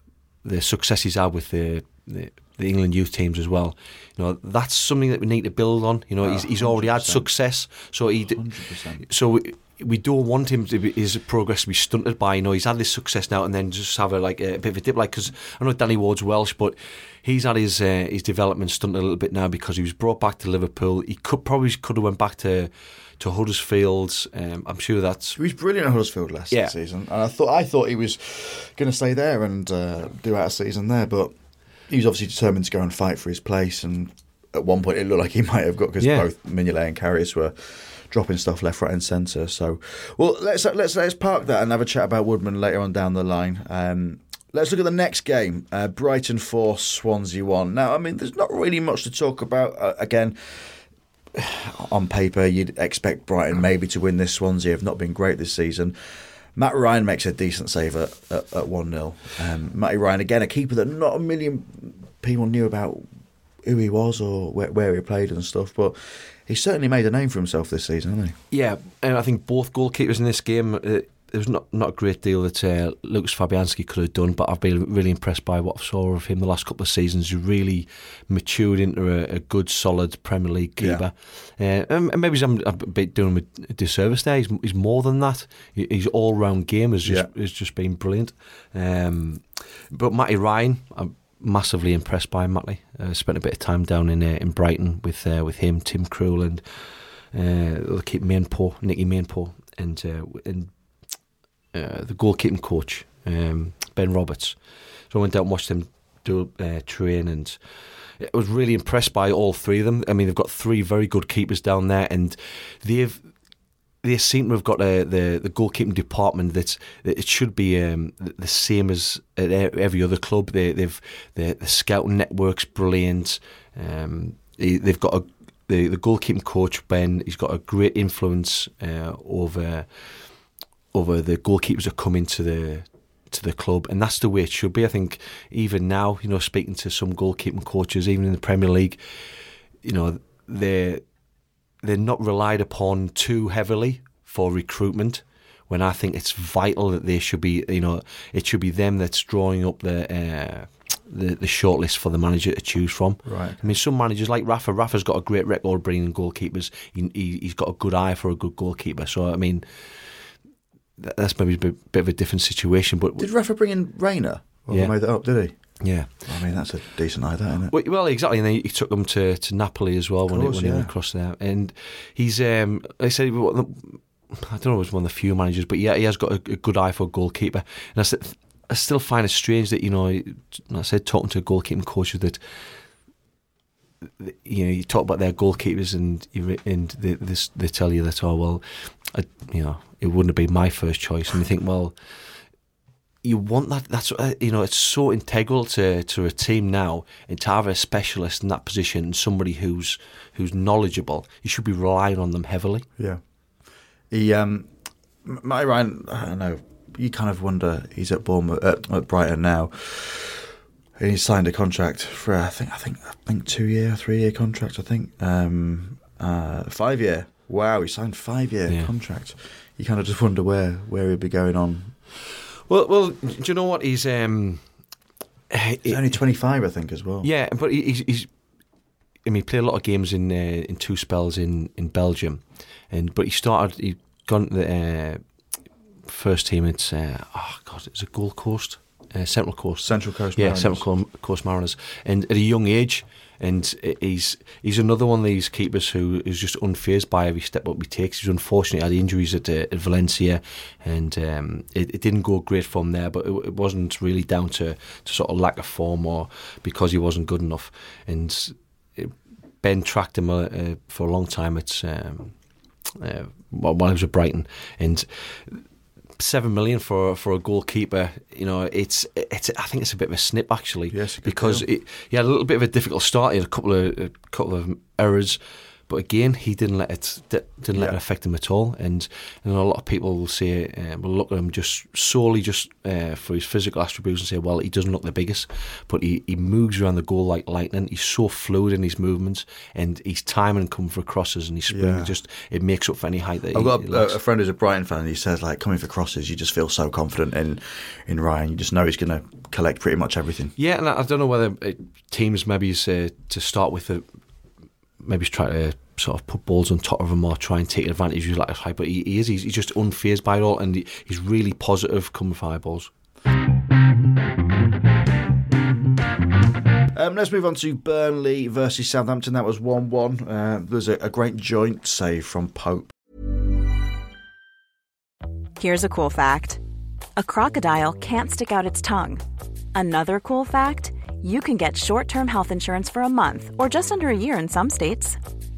the success he's had with the, the the England youth teams as well. You know, that's something that we need to build on. You know, he's, he's already had success, so he 100%. so we, we don't want him to be, his progress to be stunted by. You know, he's had this success now, and then just have a like a bit of a dip. Like because I know Danny Ward's Welsh, but he's had his uh, his development stunted a little bit now because he was brought back to Liverpool. He could probably could have went back to to Huddersfield. Um, I'm sure that's He was brilliant at Huddersfield last Yeah. season, and I thought I thought he was going to stay there and uh, do out a season there, but he was obviously determined to go and fight for his place. And at one point, it looked like he might have got because Yeah. both Mignolet and Karius were dropping stuff left, right, and centre. So, well, let's let's let's park that and have a chat about Woodman later on down the line. Um, Let's look at the next game. Uh, Brighton 4, Swansea 1. Now, I mean, there's not really much to talk about. Uh, again, on paper, you'd expect Brighton maybe to win this. Swansea have not been great this season. Matt Ryan makes a decent save at, at, at 1 0. Um, Matty Ryan, again, a keeper that not a million people knew about who he was or where, where he played and stuff, but he certainly made a name for himself this season, hasn't he? Yeah, and I think both goalkeepers in this game. Uh, there was not not a great deal that uh, Lukasz Fabianski could have done, but I've been really impressed by what I saw of him the last couple of seasons. He really matured into a, a good, solid Premier League keeper. Uh, and and maybe I'm a bit doing him a disservice there. He's, he's more than that. His all round game has just Yeah. has just been brilliant. Um, but Matty Ryan, I'm massively impressed by Matty. Uh, spent a bit of time down in uh, in Brighton with uh, with him, Tim Krul, and uh, the keep Mäenpää, Niki Mäenpää, and uh, and uh, the goalkeeping coach um, Ben Roberts. So I went out and watched them do uh, train, and I was really impressed by all three of them. I mean, they've got three very good keepers down there, and they've they seem to have got a, the the goalkeeping department that's that it should be um, the same as at every other club. They, they've the, the scouting network's brilliant. Um, they, they've got a the, the goalkeeping coach Ben. He's got a great influence uh, over over the goalkeepers are coming into the to the club, and that's the way it should be. I think even now, you know, speaking to some goalkeeping coaches, even in the Premier League, you know, they're they're not relied upon too heavily for recruitment. When I think it's vital that they should be, you know, it should be them that's drawing up the uh, the, the shortlist for the manager to choose from. Right. I mean, some managers like Rafa. Rafa's got a great record bringing goalkeepers. He, he, he's got a good eye for a good goalkeeper. So I mean, that's maybe a bit, bit of a different situation. But Did Rafa bring in Reina? Well, Yeah. made that up, did he? yeah, I mean, that's a decent idea, isn't it? Well, well, exactly, and then he took them to, to Napoli as well when, he, when he went across there. And he's, um, I said, he was one of the- I don't know, he's one of the few managers, but yeah, he has got a, a good eye for a goalkeeper. And I said, I still find it strange that you know, I said talking to a goalkeeping coach that you know you talk about their goalkeepers and you, and they, this, they tell you that oh well, I, you know it wouldn't have been my first choice, and you think well you want that. That's uh, you know, it's so integral to, to a team now, and to have a specialist in that position, and somebody who's who's knowledgeable. You should be relying on them heavily. Yeah. He, um, M- Matty Ryan, I don't know, you kind of wonder, he's at Bournemouth, at, at Brighton now, and he signed a contract for, I think, I think, I think two year, three year contract, I think, um, uh, five year. Wow, he signed five year Yeah. contract. You kind of just wonder where, where he'd be going on. Well, well, do you know what he's? Um, He's only 25, I think, as well. Yeah, but he- he's, he's I mean, he played a lot of games in uh, in two spells in, in Belgium, and but he started. He gone to the uh, first team. It's uh, oh god, it's a Gold Coast, uh, Central Coast, Central Coast yeah, Mariners. Central Coast Mariners, and at a young age. And he's he's another one of these keepers who is just unfazed by every step up he takes. He's unfortunately had injuries at, uh, at Valencia, and um, it, it didn't go great from there. But it, it wasn't really down to, to sort of lack of form or because he wasn't good enough. And it, Ben tracked him uh, uh, for a long time. It's um, uh, while while he was at Brighton, and seven million for for a goalkeeper. You know, it's it's. I think it's a bit of a snip actually. Yes, because deal. it, he had a little bit of a difficult start. He had a couple of a couple of errors, but again, he didn't let it didn't let Yeah. it affect him at all. And, and a lot of people will say, uh, will look at him just solely just uh, for his physical attributes and say, well, he doesn't look the biggest, but he, he moves around the goal like lightning. He's so fluid in his movements, and he's timing and coming for crosses, and he's Yeah. just it makes up for any height that I've he, got a, a friend who's a Brighton fan. And he says like coming for crosses, you just feel so confident in in Ryan. You just know he's going to collect pretty much everything. Yeah, and I I don't know whether uh, teams maybe is, uh, to start with, uh, maybe he's trying to sort of put balls on top of him or try and take advantage of his lack of height. But he, he is, he's, he's just unfazed by it all, and he, he's really positive coming for high balls. Um, let's move on to Burnley versus Southampton. That was 1 1. Uh, there's a, a great joint save from Pope. Here's a cool fact a crocodile can't stick out its tongue. Another cool fact you can get short term health insurance for a month or just under a year in some states.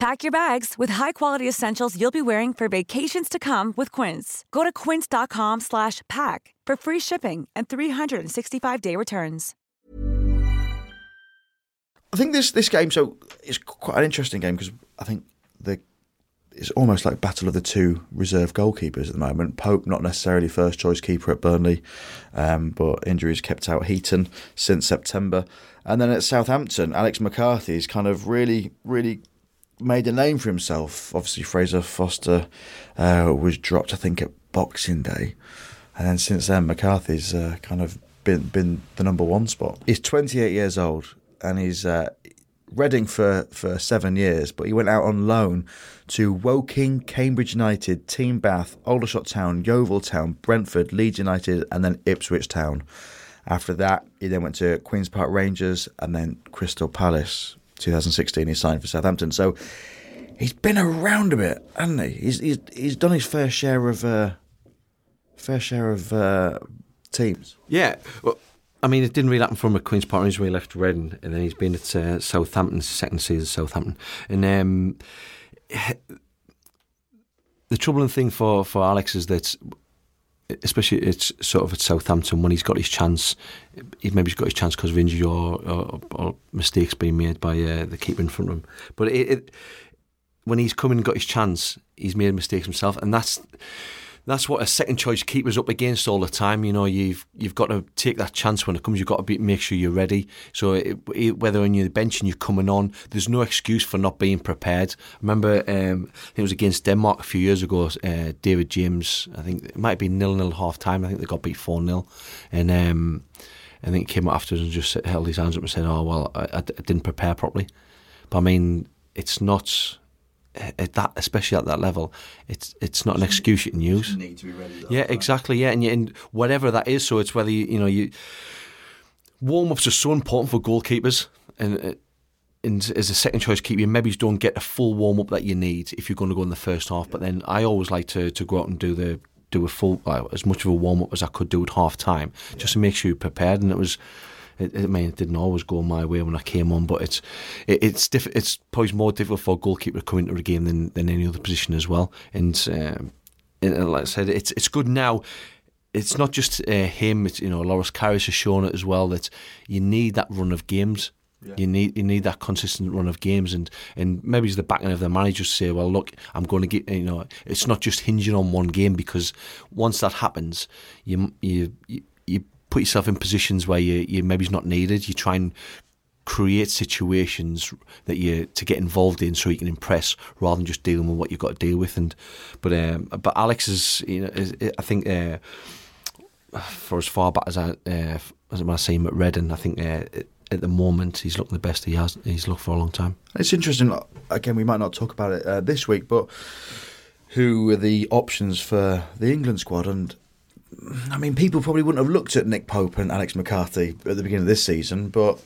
Pack your bags with high-quality essentials you'll be wearing for vacations to come with Quince. Go to quince.com slash pack for free shipping and 365-day returns. I think this this game so it's quite an interesting game because I think the it's almost like battle of the two reserve goalkeepers at the moment. Pope not necessarily first choice keeper at Burnley, um, but injuries kept out Heaton since September, and then at Southampton, Alex McCarthy's kind of really really made a name for himself. Obviously, Fraser Forster uh, was dropped, I think, at Boxing Day, and then since then, McCarthy's uh, kind of been been the number one spot. He's 28 years old, and he's uh, Reading for for seven years, but he went out on loan to Woking, Cambridge United, Team Bath, Aldershot Town, Yeovil Town, Brentford, Leeds United, and then Ipswich Town. After that, he then went to Queens Park Rangers and then Crystal Palace. 2016, he signed for Southampton. So he's been around a bit, hasn't he? He's he's, he's done his fair share of uh, fair share of uh, teams. Yeah, well, I mean, it didn't really happen from a Queen's Park when he left Reading, and then he's been at uh, Southampton, second season Southampton. And um, the troubling thing for, for Alex is that, especially it's sort of at Southampton when he's got his chance, he maybe he's got his chance because of injury or, or, or mistakes being made by uh, the keeper in front of him. But it, it, when he's come and got his chance, he's made mistakes himself, and that's that's what a second choice keeper's up against all the time. You know, you've you've got to take that chance when it comes. You've got to be, make sure you're ready. So it, it, whether on your bench and you're coming on, there's no excuse for not being prepared. I remember, um, it was against Denmark a few years ago. Uh, David James, I think it might be nil nil half time. I think they got beat four 0 and. Um, I think he came up afterwards and just held his hands up and said, "Oh well, I, I didn't prepare properly." But I mean, it's not at that, especially at that level, it's it's not an excuse you can use. need to be ready. Yeah, exactly. Yeah, and, you, and whatever that is, so it's whether you, you know you warm ups are so important for goalkeepers, and uh, and as a second choice keeper, you maybe don't get a full warm up that you need if you're going to go in the first half. But then I always like to, to go out and do the do a full uh, as much of a warm up as I could do at half time, just to make sure you're prepared. And it was. It, I mean, it didn't always go my way when I came on, but it's it, it's diff- it's probably more difficult for a goalkeeper coming to a game than, than any other position as well. And, um, and like I said, it's it's good now. It's not just uh, him. It's you know, Loris Karius has shown it as well that you need that run of games You need you need that consistent run of games, and, and maybe it's the backing of the manager say, well, look, I'm going to get you know, it's not just hinging on one game because once that happens, you you you, you put yourself in positions where you you maybe's not needed. You try and create situations that you to get involved in so you can impress rather than just dealing with what you've got to deal with. And but um, but Alex is you know is, I think uh, for as far back as I uh, as I see him at Reading, I think. Uh, at the moment, he's looking the best he has. He's looked for a long time. It's interesting. Again, we might not talk about it uh, this week, but who are the options for the England squad? And I mean, people probably wouldn't have looked at Nick Pope and Alex McCarthy at the beginning of this season, but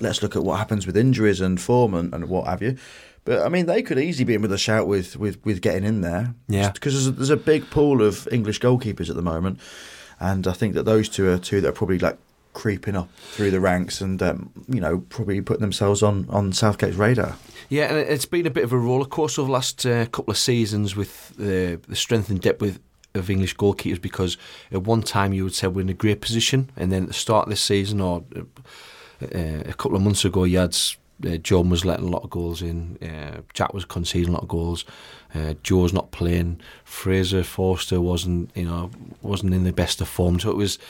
let's look at what happens with injuries and form and, and what have you. But I mean, they could easily be in with a shout with with, with getting in there. Yeah, because there's, there's a big pool of English goalkeepers at the moment, and I think that those two are two that are probably like creeping up through the ranks and um, you know probably putting themselves on on Southgate's radar. Yeah, and it's been a bit of a roller coaster over the last uh, couple of seasons with the the strength and depth with, of English goalkeepers because at one time you would say we're in a great position, and then at the start of this season or uh, a couple of months ago, you had uh, John was letting a lot of goals in. Uh, Jack was conceding a lot of goals. Uh, Joe's not playing. Fraser Forster wasn't, you know, wasn't in the best of form. So it was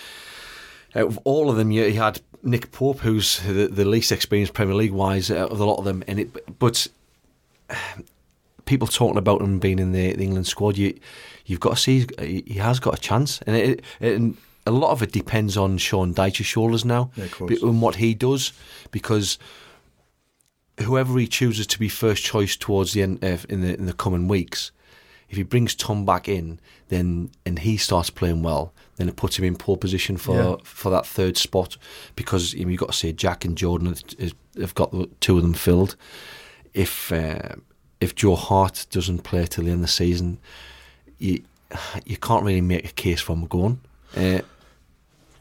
out of all of them, you, you had Nick Pope, who's the, the least experienced Premier League wise out of a lot of them. And it, but people talking about him being in the, the England squad, you you've got to see he has got a chance, and it, and a lot of it depends on Sean Dyche's shoulders now, yeah, and what he does, because whoever he chooses to be first choice towards the end uh, in the in the coming weeks, if he brings Tom back in, then and he starts playing well, then it puts him in poor position for yeah. for that third spot because you know, you've got to say Jack and Jordan have got the two of them filled. If uh, if Joe Hart doesn't play till the end of the season, you you can't really make a case for him going. Uh,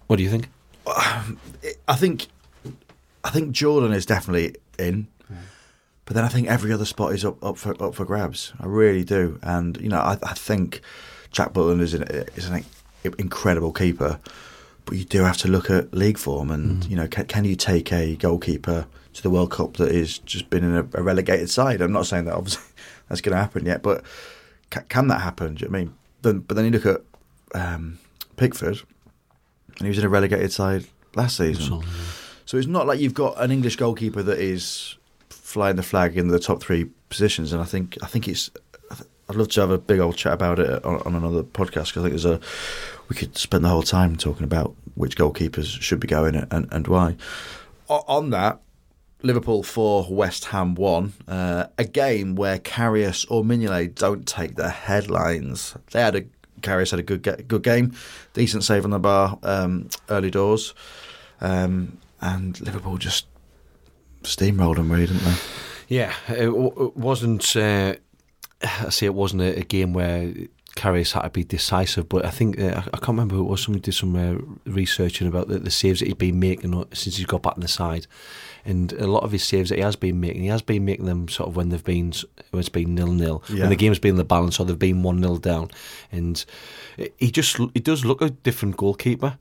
what do you think? I think I think Jordan is definitely in. But then I think every other spot is up, up for up for grabs. I really do, and you know I, I think Jack Butland is an, is an incredible keeper, but you do have to look at league form, and mm. you know can, can, you take a goalkeeper to the World Cup that is just been in a, a relegated side? I'm not saying that obviously that's going to happen yet, but can, can, that happen? Do you know I mean? Then, but then you look at um, Pickford, and he was in a relegated side last season. So it's not like you've got an English goalkeeper that is flying the flag in the top three positions, and I think I think it's. I'd love to have a big old chat about it on, on another podcast because I think there's a. We could spend the whole time talking about which goalkeepers should be going and, and why. On that, Liverpool 4, West Ham 1. Uh, a game where Karius or Mignolet don't take the headlines. They had a Karius had a good good game, decent save on the bar um, early doors, um, and Liverpool just steamrolled them, really, didn't they? Yeah, it, w- it wasn't. Uh, I say it wasn't a, a game where Karius had to be decisive, but I think uh, I can't remember who it was. Somebody did some uh, researching about the, the, saves that he'd been making since he's got back on the side, and a lot of his saves that he has been making, he has been making them sort of when they've been when it's been nil nil, yeah. when the game's been in the balance or they've been one nil down, and he just he does look a different goalkeeper.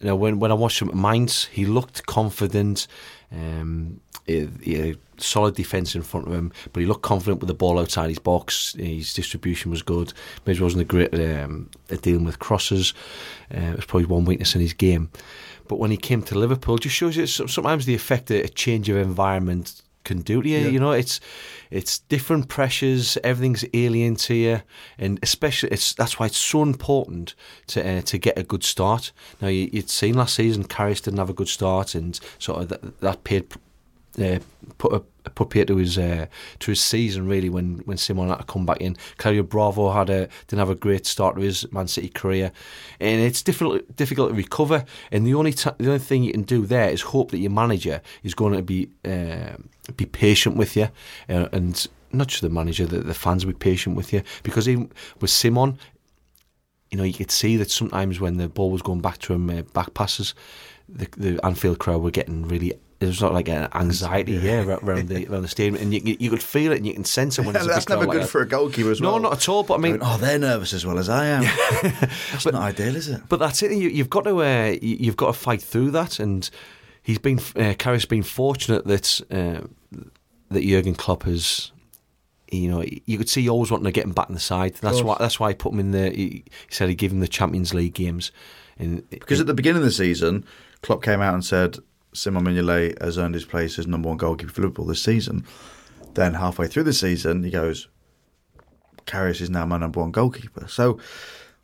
You know, when when I watched him at Mainz, he looked confident. Um, he, he solid defence in front of him, but he looked confident with the ball outside his box. His distribution was good. Maybe wasn't a great um, at dealing with crosses. Uh, it was probably one weakness in his game. But when he came to Liverpool, just shows you sometimes the effect that a change of environment can do to you. Yeah. You know, it's it's different pressures. Everything's alien to you, and especially it's that's why it's so important to uh, to get a good start. Now you, would seen last season, Karius didn't have a good start, and sort of that, that paid uh, put a put Peter to his uh, to his season really when when Simon had to come back in. Claudio Bravo had a didn't have a great start to his Man City career, and it's difficult difficult to recover. And the only t- the only thing you can do there is hope that your manager is going to be uh, be patient with you, uh, and not just the manager, the, the fans will be patient with you because even with Simon. You know, you could see that sometimes when the ball was going back to him, uh, back passes, the, the Anfield crowd were getting really it was not like an anxiety yeah. yeah around the around the stadium, and you, you could feel it and you can sense it when it's that's never good like for a goalkeeper as well. No, not at all. But I mean, oh, they're nervous as well as I am. that's but, not ideal, is it? But that's it. You, have got to uh, you've got to fight through that, and he's been uh, Karius's been fortunate that uh, that Jurgen Klopp has. You know, you could see he always wanting to get him back in the side. That's why. That's why he put him in the. He, he said he gave him the Champions League games, and Because at the beginning of the season, Klopp came out and said Simon Mignolet has earned his place as number one goalkeeper for Liverpool this season. Then halfway through the season, he goes, Karius is now my number one goalkeeper. So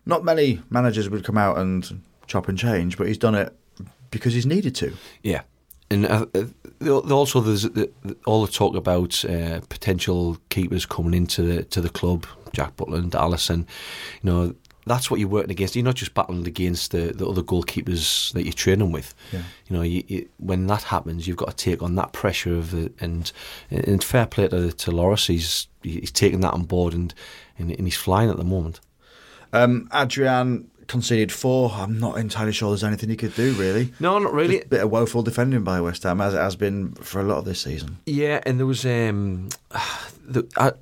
not many managers would come out and chop and change, but he's done it because he's needed to. Yeah, and uh, uh, also there's the, the, all the talk about uh, potential keepers coming into the to the club, Jack Butland, and Alisson. You know, that's what you're working against. You're not just battling against the, the other goalkeepers that you're training with. Yeah. You know, you, you, when that happens, you've got to take on that pressure of the and and fair play to, to Loris. He's he's taking that on board and, and and he's flying at the moment. Um, Adrian conceded four. I'm not entirely sure there's anything he could do, really. No, not really. Just a bit of woeful defending by West Ham, as it has been for a lot of this season. Yeah, and there was um, the, I,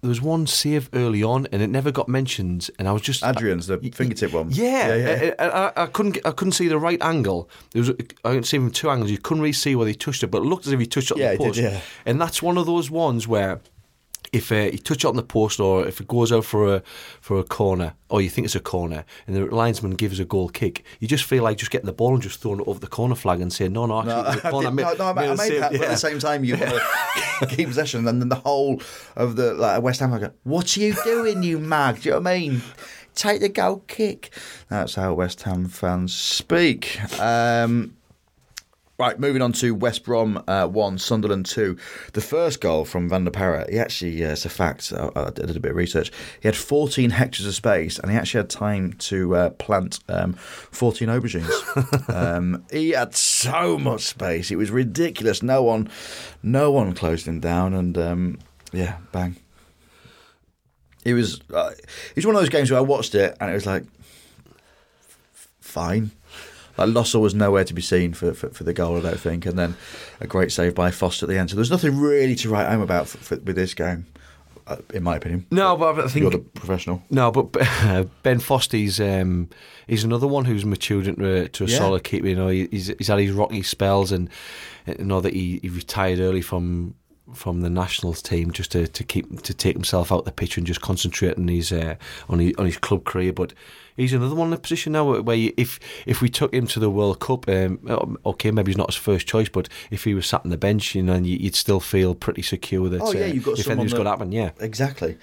there was one save early on, and it never got mentioned. And I was just Adrian's the fingertip one. Yeah, yeah, yeah. I, I, I couldn't I couldn't see the right angle. There was I could see from two angles. You couldn't really see where he touched it, but it looked as if he touched it on Yeah, the he did, yeah. And that's one of those ones where. If uh, you touch it on the post, or if it goes out for a for a corner, or you think it's a corner, and the linesman gives a goal kick, you just feel like just getting the ball and just throwing it over the corner flag and saying, "No, no, actually, No, it was a I, corner." no, no, I, made, I made that, but at the same time, you want to keep possession, and then the whole of the like West Ham, I go, "What are you doing, you mag?" Do you know what I mean? Take the goal kick. That's how West Ham fans speak. Um, Right, moving on to West Brom uh, 1, Sunderland 2. The first goal from Van La Parra, he actually, uh, it's a fact, I, I did a bit of research. He had 14 hectares of space and he actually had time to uh, plant um, 14 aubergines. um, he had so much space, it was ridiculous. No one no one closed him down and um, yeah, bang. It was, uh, it was one of those games where I watched it and it was like, fine. Like Lössl was nowhere to be seen for, for, for the goal, I don't think, and then a great save by Foster at the end. So there's nothing really to write home about for, for, with this game, uh, in my opinion. No, but I think You're the professional. No, but Ben Foster's um, he's another one who's matured into to a Yeah. solid keeper. You know, he's he's had his rocky spells, and you know that he, he retired early from from the nationals team just to, to keep to take himself out the pitch and just concentrate on his uh, on his on his club career. But he's another one in a position now where- you, if if we took him to the World Cup, um, okay, maybe he's not his first choice, but if he was sat on the bench, you know, and you'd still feel pretty secure that Oh, yeah, uh, you've got if someone anything's going to happen, yeah. Exactly.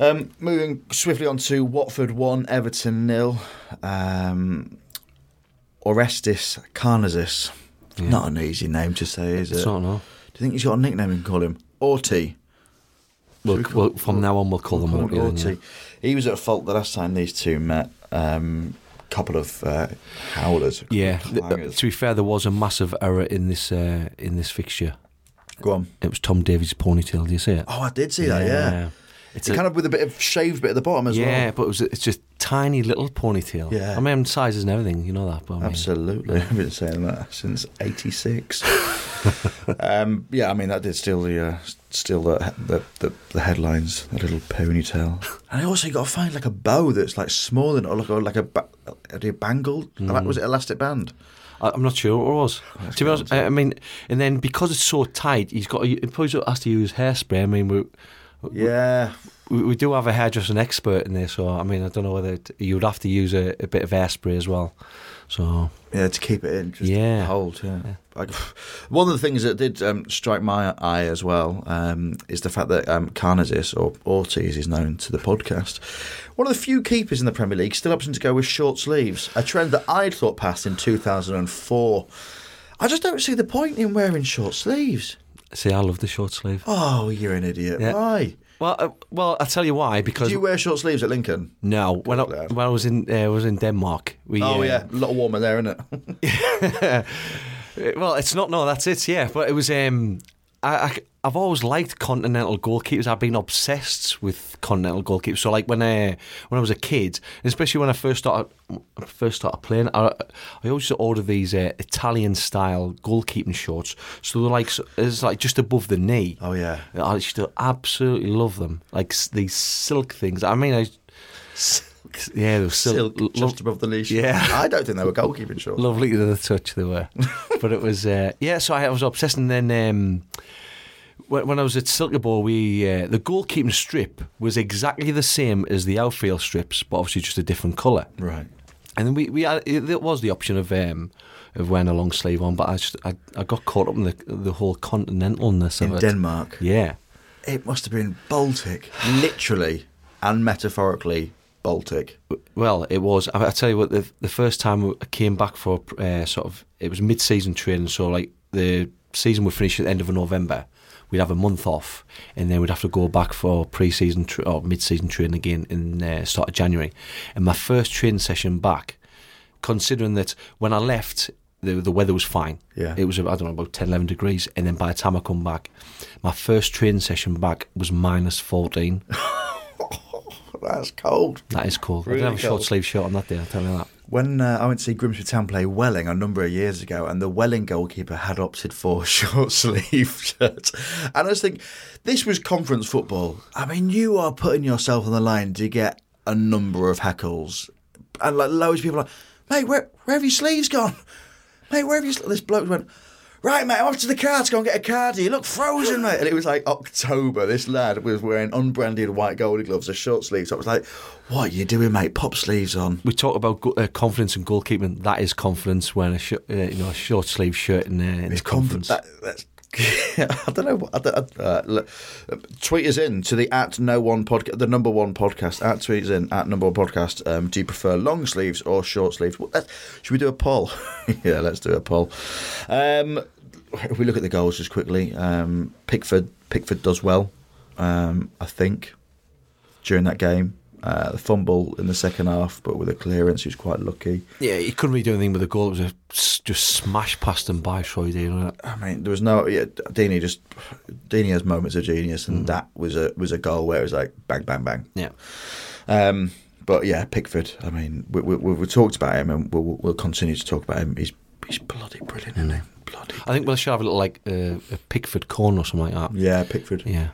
Um, moving swiftly on to Watford 1, Everton nil. Um, Orestis Karnezis. Not an easy name to say, is It's it? not, no. You think he's got a nickname we can call him? Orty. We'll, well, from now on, we'll call him Orty. yeah. Orty. He was at fault the last time these two met. Um, couple of uh, howlers. Yeah, clangers. to be fair, there was a massive error in this uh, in this fixture. Go on. It was Tom Davies' ponytail. Do you see it? Oh, I did see that, yeah. It's It a- kind of with a bit of shaved bit at the bottom as yeah, well. Yeah, but it was it's just tiny little ponytail. Yeah. I mean sizes and everything. You know that. But I mean, Absolutely. I've been saying that since 86. um, yeah, I mean, that did steal the, uh, steal the, the, the, the headlines, that little ponytail. And I also got to find like a bow that's like small and or like a, like a, ba- a bangle. Like, was it elastic band? I'm not sure what it was. to be honest, I, mean, and then because it's so tight, he's got. To, he probably has to use hairspray. I mean, we. Yeah. We, we do have a hairdressing expert in there, so I mean, I don't know whether it, you'd have to use a, a bit of hairspray as well. So Yeah, to keep it in, just Yeah. hold. Yeah. Like, one of the things that did um, strike my eye as well um, is the fact that um, or Ortiz is known to the podcast, one of the few keepers in the Premier League still opting to go with short sleeves, a trend that I'd thought passed in 2004. I just don't see the point in wearing short sleeves. See, I love the short sleeve. Oh, you're an idiot. Yeah. Why? Well, uh, well, I'll tell you why. Because Did you wear short sleeves at Lincoln? no, when I, when I was in uh, was in Denmark, we Oh, uh, yeah. A lot warmer there, isn't it? Well, it's not. No, that's it. Yeah, but it was. Um, I, I I've always liked continental goalkeepers. I've been obsessed with continental goalkeepers. So, like when I when I was a kid, especially when I first started first started playing, I, I always used to order these uh, Italian style goalkeeping shorts. So they're like it's like just above the knee. Oh, yeah. I used to absolutely love them. Like these silk things. I mean, I. Yeah, they were still Silk lo- just above the leash. Yeah. I don't think they were goalkeeping shorts. lovely to the touch they were. but it was uh, yeah. So I was obsessed, and then um, when I was at Silkeborg, we uh, the goalkeeping strip was exactly the same as the outfield strips, but obviously just a different colour. Right. And then we we had, it was the option of um, of wearing a long sleeve on, but I just I, I got caught up in the the whole continentalness of In it. Denmark. Yeah. It must have been Baltic, literally and metaphorically Baltic. Well, it was. I, I tell you what, the the first time I came back for uh, sort of it was mid season training, so like the season would finish at the end of November. We'd have a month off, and then we'd have to go back for pre-season tra- or mid-season training again in uh, start of January. And my first training session back, considering that when I left, the the weather was fine. Yeah. it was I don't know about 10, 11 degrees, and then by the time I come back, my first training session back was minus fourteen. That's cold. That is cool. I didn't have a short sleeve shirt on that day. I'll tell you that. When uh, I went to see Grimsby Town play Welling a number of years ago, and the Welling goalkeeper had opted for short sleeve shirts, and I was thinking, this was conference football. I mean, you are putting yourself on the line to get a number of heckles, and like loads of people are like, mate, where where have your sleeves gone? Mate, where have you? This bloke went. Right, mate, I'm off to the car to go and get a card. You look frozen, mate. And it was like October. This lad was wearing unbranded white goalie gloves, a short sleeve. So I was like, "What are you doing, mate? Pop sleeves on." we talk about go- uh, confidence and goalkeeping. That is confidence when a sh- uh, you know a short sleeve shirt in, uh, It's the conference. That, that's, I don't know. I don't, uh, look, tweet us in to the at no one podcast, the number one podcast. At tweet us in at number one podcast. Um, do you prefer long sleeves or short sleeves? Well, should we do a poll? yeah, let's do a poll. Um, if we look at the goals just quickly, um, Pickford Pickford does well. Um, I think during that game. Uh, the fumble in the second half, but with a clearance, he was quite lucky. yeah, he couldn't really do anything with the goal. It was a just smashed past him by Troy Deeney. I mean, there was no. Yeah, Deeney just Deeney has moments of genius, and that was a was a goal where it was like bang, bang, bang. Yeah, Um, but yeah, Pickford. I mean, we, we, we, we talked about him, and we'll, we'll continue to talk about him. He's he's bloody brilliant, isn't he? Bloody. I think we should have a little like uh, a Pickford corner or something like that. Yeah, Pickford. Yeah.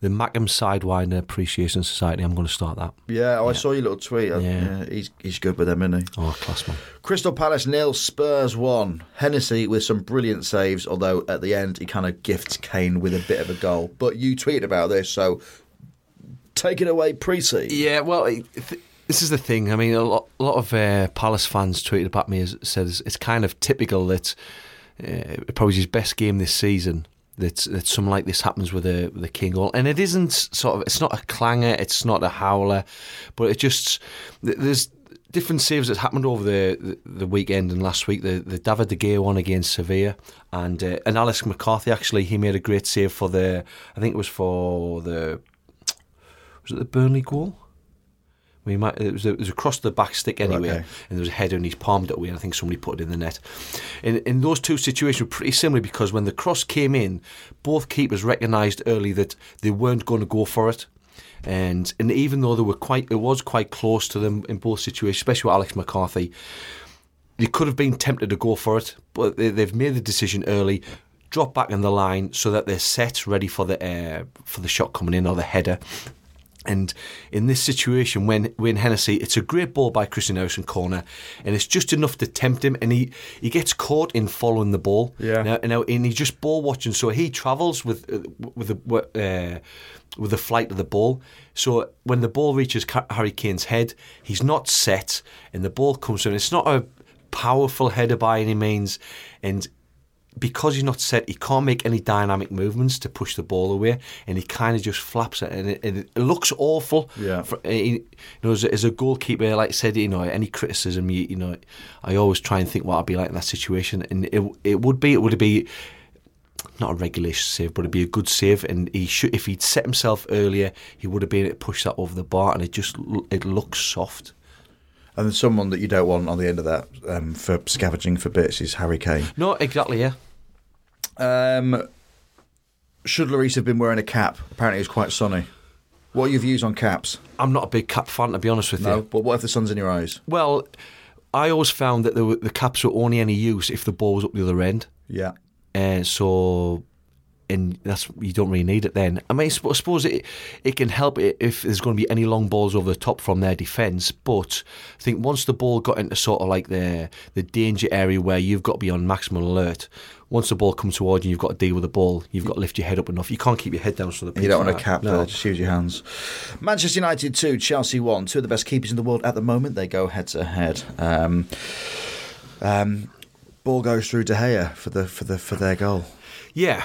The Mackem Sidewinder Appreciation Society. I'm going to start that. oh, I saw your little tweet. Uh, Yeah. Yeah. he's he's good with them, isn't he? Oh, class man. Crystal Palace nil, Spurs one. Hennessy with some brilliant saves, although at the end he kind of gifts Kane with a bit of a goal. But you tweeted about this, so take it away, Precy. Yeah, well, th- this is the thing. I mean, a lot, a lot of uh, Palace fans tweeted about me as says it's kind of typical that uh, probably his best game this season. That that something like this happens with a a king goal, and it isn't sort of. It's not a clanger. It's not a howler, but it just there's different saves that happened over the, the, the weekend and last week. The the David de Gea one against Sevilla, and uh, and Alex McCarthy actually he made a great save for the. I think it was for the was it the Burnley goal? We might it was, it was across the back stick anyway, okay. and there was a header and he's palmed it away. And I think somebody put it in the net. In in those two situations were pretty similar because when the cross came in, both keepers recognised early that they weren't going to go for it. And and even though they were quite, it was quite close to them in both situations, especially with Alex McCarthy. They could have been tempted to go for it, but they, they've made the decision early, drop back in the line so that they're set, ready for the uh, for the shot coming in or the header. And in this situation, when when Hennessy, it's a great ball by Christian Eriksen corner, and it's just enough to tempt him, and he, he gets caught in following the ball. Yeah. Now, now and he's just ball watching, so he travels with uh, with the uh, with the flight of the ball. So when the ball reaches Harry Kane's head, he's not set, and the ball comes in. It's not a powerful header by any means, and because he's not set, he can't make any dynamic movements to push the ball away, and he kind of just flaps it, and it, and it looks awful. Yeah. For, eh, he- you know, as a, as a goalkeeper, like I said, you know, any criticism, you, you know, I always try and think what I'd be like in that situation, and it it would be it would be not a regulation save, but it'd be a good save, and he should if he'd set himself earlier, he would have been able to push that over the bar, and it just it looks soft. And then someone that you don't want on the end of that um, for scavenging for bits is Harry Kane. No, exactly, yeah. Um, should Lloris have been wearing a cap? Apparently, it's quite sunny. What are your views on caps? I'm not a big cap fan, to be honest with No, you. but what if the sun's in your eyes? Well, I always found that the, the caps were only any use if the ball was up the other end. Yeah, Uh, so and that's you don't really need it then. I mean, I suppose it it can help if there's going to be any long balls over the top from their defence. But I think once the ball got into sort of like the the danger area where you've got to be on maximum alert. Once the ball comes towards you, you've got to deal with the ball. You've got to lift your head up enough. You can't keep your head down so the You don't want to cap there, just use your hands. Manchester United 2, Chelsea 1. Two of the best keepers in the world at the moment. They go head to head. Um, um, ball goes through De Gea for the for the for their goal. Yeah.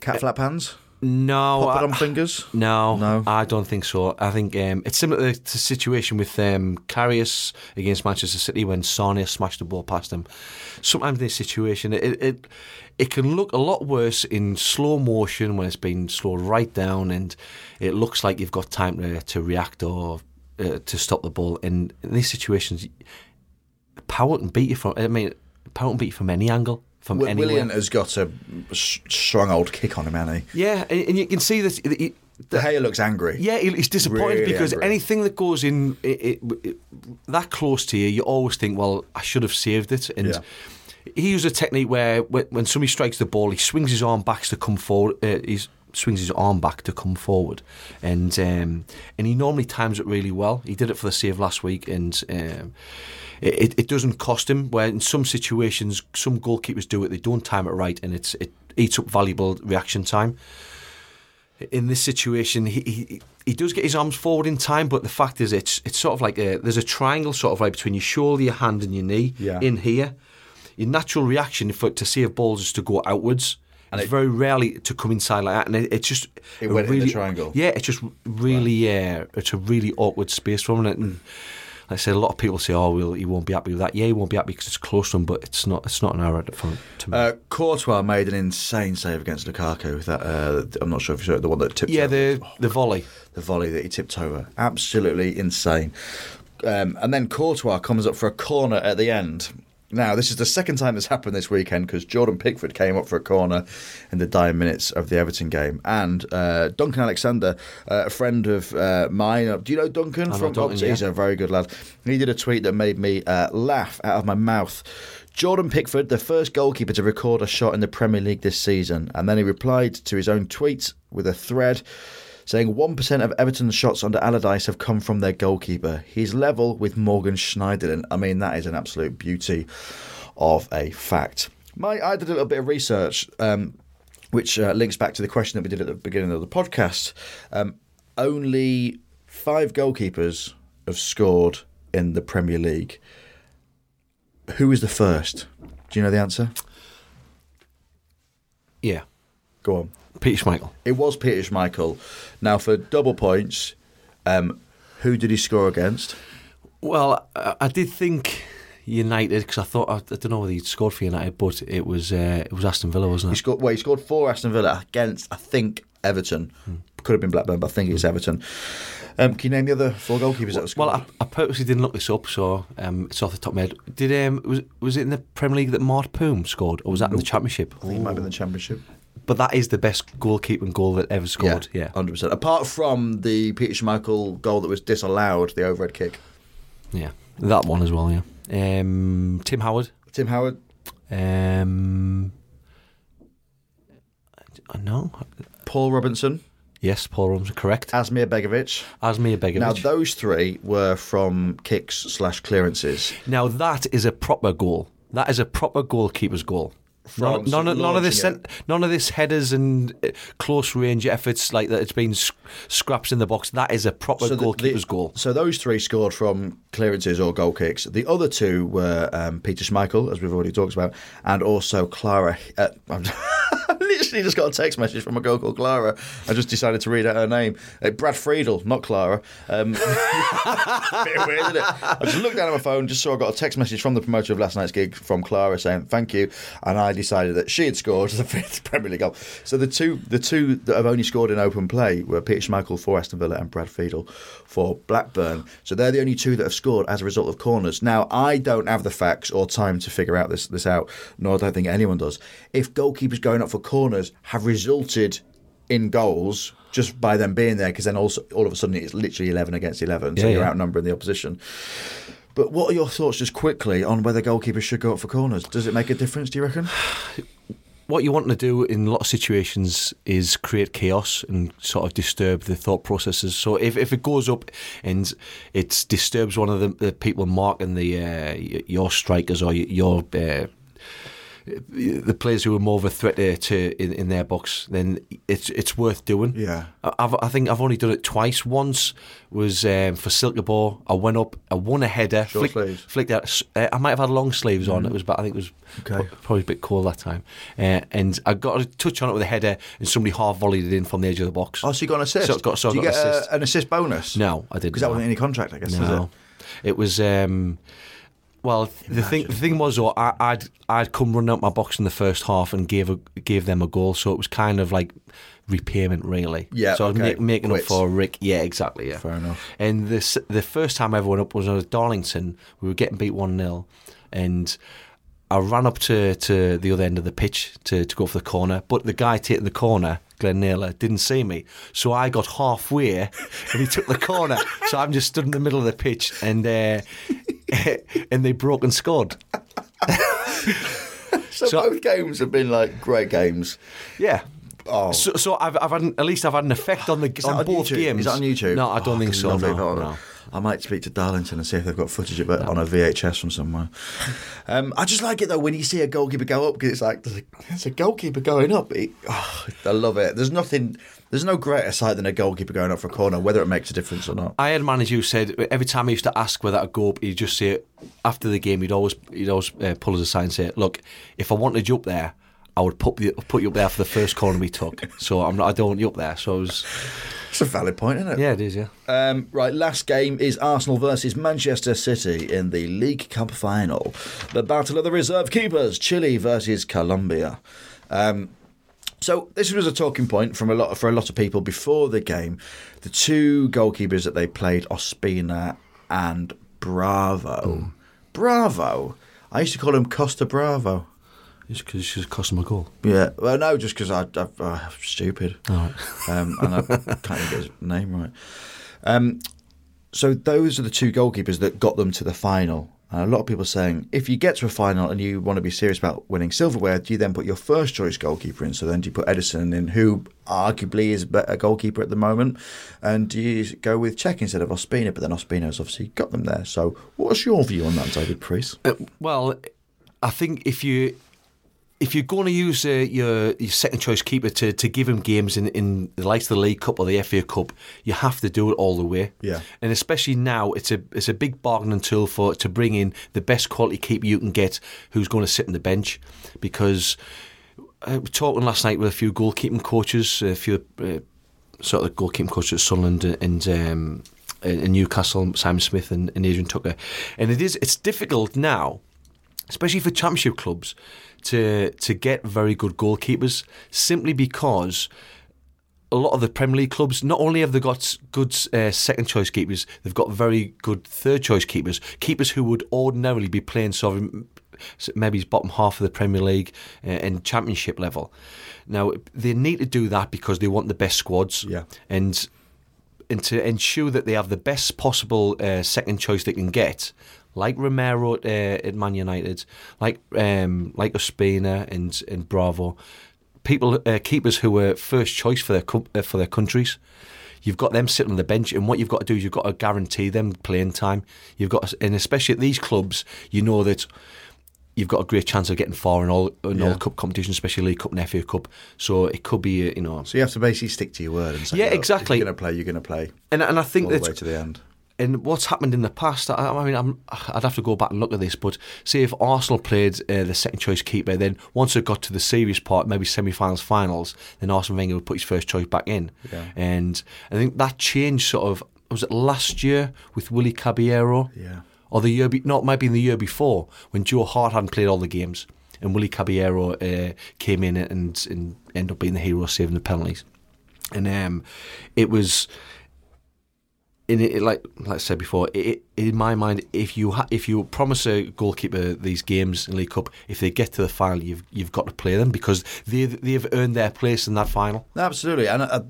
Cat flap hands? No. Pop it I- on fingers? No, No. I don't think so. I think um, it's similar to the situation with um, Karius against Manchester City when Sane smashed the ball past him. Sometimes in this situation, it, it it can look a lot worse in slow motion when it's been slowed right down and it looks like you've got time to, to react or uh, to stop the ball. And in these situations, power can beat you from. I mean, power can beat you from any angle. From Wi- anywhere. Willian has got a strong old kick on him, hasn't he? yeah, and, and you can see that. that he- De Gea looks angry. Yeah, he's disappointed Really because angry. anything that goes in it, it, that close to you, you always think, well, I should have saved it. And Yeah. he used a technique where when, when somebody strikes the ball, he swings his arm back to come forward. Uh, he swings his arm back to come forward, and um, and he normally times it really well. He did it for the save last week, and. Um, it, it- doesn't cost him. Where in some situations, some goalkeepers do it, they don't time it right, and it's it eats up valuable reaction time in this situation, he, he he does get his arms forward in time, but the fact is, it's it's sort of like a, there's a triangle sort of right between your shoulder, your hand, and your knee Yeah. in here. Your natural reaction for to save balls is to go outwards. And it's it- very rarely to come inside like that, and it, it's just It went in the really, triangle. Yeah, it's just really, uh, it's a really awkward space for him. And I said, a lot of people say, "Oh, well, he won't be happy with that." Yeah, he won't be happy because it's close to him, but it's not. It's not an error for to me. Uh, Courtois made an insane save against Lukaku. That uh, I'm not sure if you saw it, the one that tipped yeah, over. the the volley. the volley that he tipped over. Absolutely insane. Um, and then Courtois comes up for a corner at the end. Now, this is the second time this happened this weekend because Jordan Pickford came up for a corner in the dying minutes of the Everton game. And uh, Duncan Alexander, uh, a friend of uh, mine, uh, do you know Duncan? I know from Duncan, Oxford? He's a very good lad. He did a tweet that made me uh, laugh out of my mouth. Jordan Pickford, the first goalkeeper to record a shot in the Premier League this season. And then he replied to his own tweet with a thread saying 1% of Everton's shots under Allardyce have come from their goalkeeper. He's level with Morgan Schneiderlin. I mean, that is an absolute beauty of a fact. My, I did a little bit of research, um, which uh, links back to the question that we did at the beginning of the podcast. Um, only five goalkeepers have scored in the Premier League. Who is the first? Do you know the answer? Yeah, Go on. Peter Schmeichel. It was Peter Schmeichel. Now, for double points, um, who did he score against? Well, I, I did think United because I thought I, I don't know whether he'd scored for United, but it was uh, it was Aston Villa, wasn't it? He scored. Well, he scored for Aston Villa against, I think, Everton. Could have been Blackburn, but I think it's Everton. Um, can you name the other four goalkeepers that have scored? Well, I, I purposely didn't look this up, so um, it's off the top of my head. Did um, was was it in the Premier League that Mart Poom scored, or was that in the Championship? I think it might have been the Championship. But that is the best goalkeeping goal that ever scored. Yeah, hundred percent. Apart from the Peter Schmeichel goal that was disallowed, the overhead kick. yeah, that one as well. Yeah, um, Tim Howard. Tim Howard, Um, I know. Paul Robinson, Yes, Paul Robinson, correct. Asmir Begovic. Asmir Begovic. Now those three were from kicks slash clearances. Now that is a proper goal. That is a proper goalkeeper's goal. None, none, of- none of this, cent- none of this headers and uh, close range efforts like that. It's been scraps in the box. That is a proper the- goalkeeper's the- goal. So those three scored from clearances or goal kicks. The other two were um, Peter Schmeichel, as we've already talked about, and also Clara. Uh, I literally just got a text message from a girl called Clara. I just decided to read out her name. Uh, Brad Friedel, not Clara. Um, bit weird, isn't it? I just looked down at my phone, just saw I got a text message from the promoter of last night's gig from Clara saying thank you, and I decided that she had scored the fifth Premier League goal. So the two, the two that have only scored in open play were Peter Schmeichel for Aston Villa and Brad Friedel for Blackburn. So they're the only two that have scored as a result of corners. Now I don't have the facts or time to figure out this this out, nor do I think anyone does. If goalkeepers going up for corners have resulted in goals just by them being there, because then also all of a sudden it's literally eleven against eleven, so Yeah, you're yeah. outnumbering the opposition. But what are your thoughts, just quickly, on whether goalkeepers should go up for corners? Does it make a difference? Do you reckon? what you want to do in a lot of situations is create chaos and sort of disturb the thought processes. So if, if it goes up and it disturbs one of the, the people marking the uh, your strikers or your uh, the players who are more of a threat to, to in, in, their box, then it's it's worth doing. Yeah, I've, I think I've only done it twice. Once was um, for Silkeborg. I went up, I won a header, Short sleeves. flicked out. Uh, I might have had long sleeves on. It was, but I think it was Okay. probably a bit cold that time. Uh, and I got a touch on it with a header, and somebody half volleyed it in from the edge of the box. Oh, so you got an assist? So got- so I Do you get an a- assist. an assist bonus? No, I didn't. Because that wasn't in any contract, I guess, No, it? it was. Um, well, the thing the thing was, though, I, I'd I'd come running out my box in the first half and gave a, gave them a goal, so it was kind of like repayment, really. Yeah, So I was okay. ma- making Quits. up for Rick. Yeah, exactly. Yeah. Fair enough. And the s- the first time I ever went up was at Darlington. We were getting beat one 0 and. I ran up to, to the other end of the pitch to, to go for the corner, but the guy taking the corner, Glenn Naylor, didn't see me. So I got halfway and he took the corner. So I'm just stood in the middle of the pitch and uh, and they broke and scored. So, So- both games have been like great games. Yeah. Oh. So, so I've, I've had, at least I've had an effect on the Is that on, both YouTube? games. Is that on YouTube? No, I don't Oh, think so. No, I- no. I might speak to Darlington and see if they've got footage of it on a VHS from somewhere. Um, I just like it though when you see a goalkeeper go up because it's like there's a, there's a goalkeeper going up. It, oh, I love it. There's nothing. There's no greater sight than a goalkeeper going up for a corner, whether it makes a difference or not. I had a manager who said every time he used to ask whether I'd go up, he'd just say after the game he'd always he'd always uh, pull us aside and say, "Look, if I wanted you up there, I would put you put you up there for the first corner we took. So I'm not, I don't want you up there." So I was, It's a valid point, isn't it? yeah, it is, yeah. Um, right, last game is Arsenal versus Manchester City in the League Cup final. The battle of the reserve keepers, Chile versus Colombia. Um, so this was a talking point from a lot for a lot of people before the game. The two goalkeepers that they played, Ospina and Bravo. Bravo. I used to call him Costa Bravo. Just because just cost him a goal. Yeah, well, no, just because I, I, I'm stupid, um, and I can't even get his name right. Um, so those are the two goalkeepers that got them to the final. A lot of people saying if you get to a final and you want to be serious about winning silverware, do you then put your first choice goalkeeper in? So then do you put Ederson in, who arguably is a better goalkeeper at the moment, and do you go with Cech instead of Ospina? But then Ospina's obviously got them there. So what's your view on that, David Preece? Uh, well, I think if you if you're going to use uh, your your second choice keeper to, to give him games in, in the likes of the League Cup or the FA Cup, you have to do it all the way. Yeah. and especially now, it's a it's a big bargaining tool for to bring in the best quality keeper you can get, who's going to sit on the bench, because. I was talking last night with a few goalkeeping coaches, a few uh, sort of goalkeeping coaches at Sunderland and um, in Newcastle, Simon Smith and, and Adrian Tucker, and it is it's difficult now especially for championship clubs, to to get very good goalkeepers simply because a lot of the Premier League clubs not only have they got good uh, second choice keepers, they've got very good third choice keepers, keepers who would ordinarily be playing sort of maybe bottom half of the Premier League uh, and Championship level. Now they need to do that because they want the best squads, Yeah. and and to ensure that they have the best possible uh, second choice they can get, like Romero at, uh, at Man United, like um, like Ospina and and Bravo, people uh, keepers who were first choice for their co- uh, for their countries. You've got them sitting on the bench, and what you've got to do is you've got to guarantee them playing time. You've got, and especially at these clubs, you know that you've got a great chance of getting far in all in Yeah. all cup competitions, especially League Cup and FA Cup. So it could be, uh, you know, So you have to basically stick to your word and say, Yeah, exactly. You're going to play, you're going to play and and I think all the way to the end. And what's happened in the past, I, I mean, I'm, I'd have to go back and look at this, but say if Arsenal played uh, the second choice keeper, then once it got to the serious part, maybe semi finals, finals, then Arsene Wenger would put his first choice back in. Yeah. And I think that changed sort of, was it last year with Willy Caballero? Yeah. Or the year, be, no, it might be in the year before when Joe Hart hadn't played all the games and Willy Caballero uh, came in and, and ended up being the hero, saving the penalties. And um, it was in it, like like I said before, it, in my mind, if you ha- if you promise a goalkeeper these games in League Cup, if they get to the final, you've you've got to play them because they they've earned their place in that final. Absolutely, and I,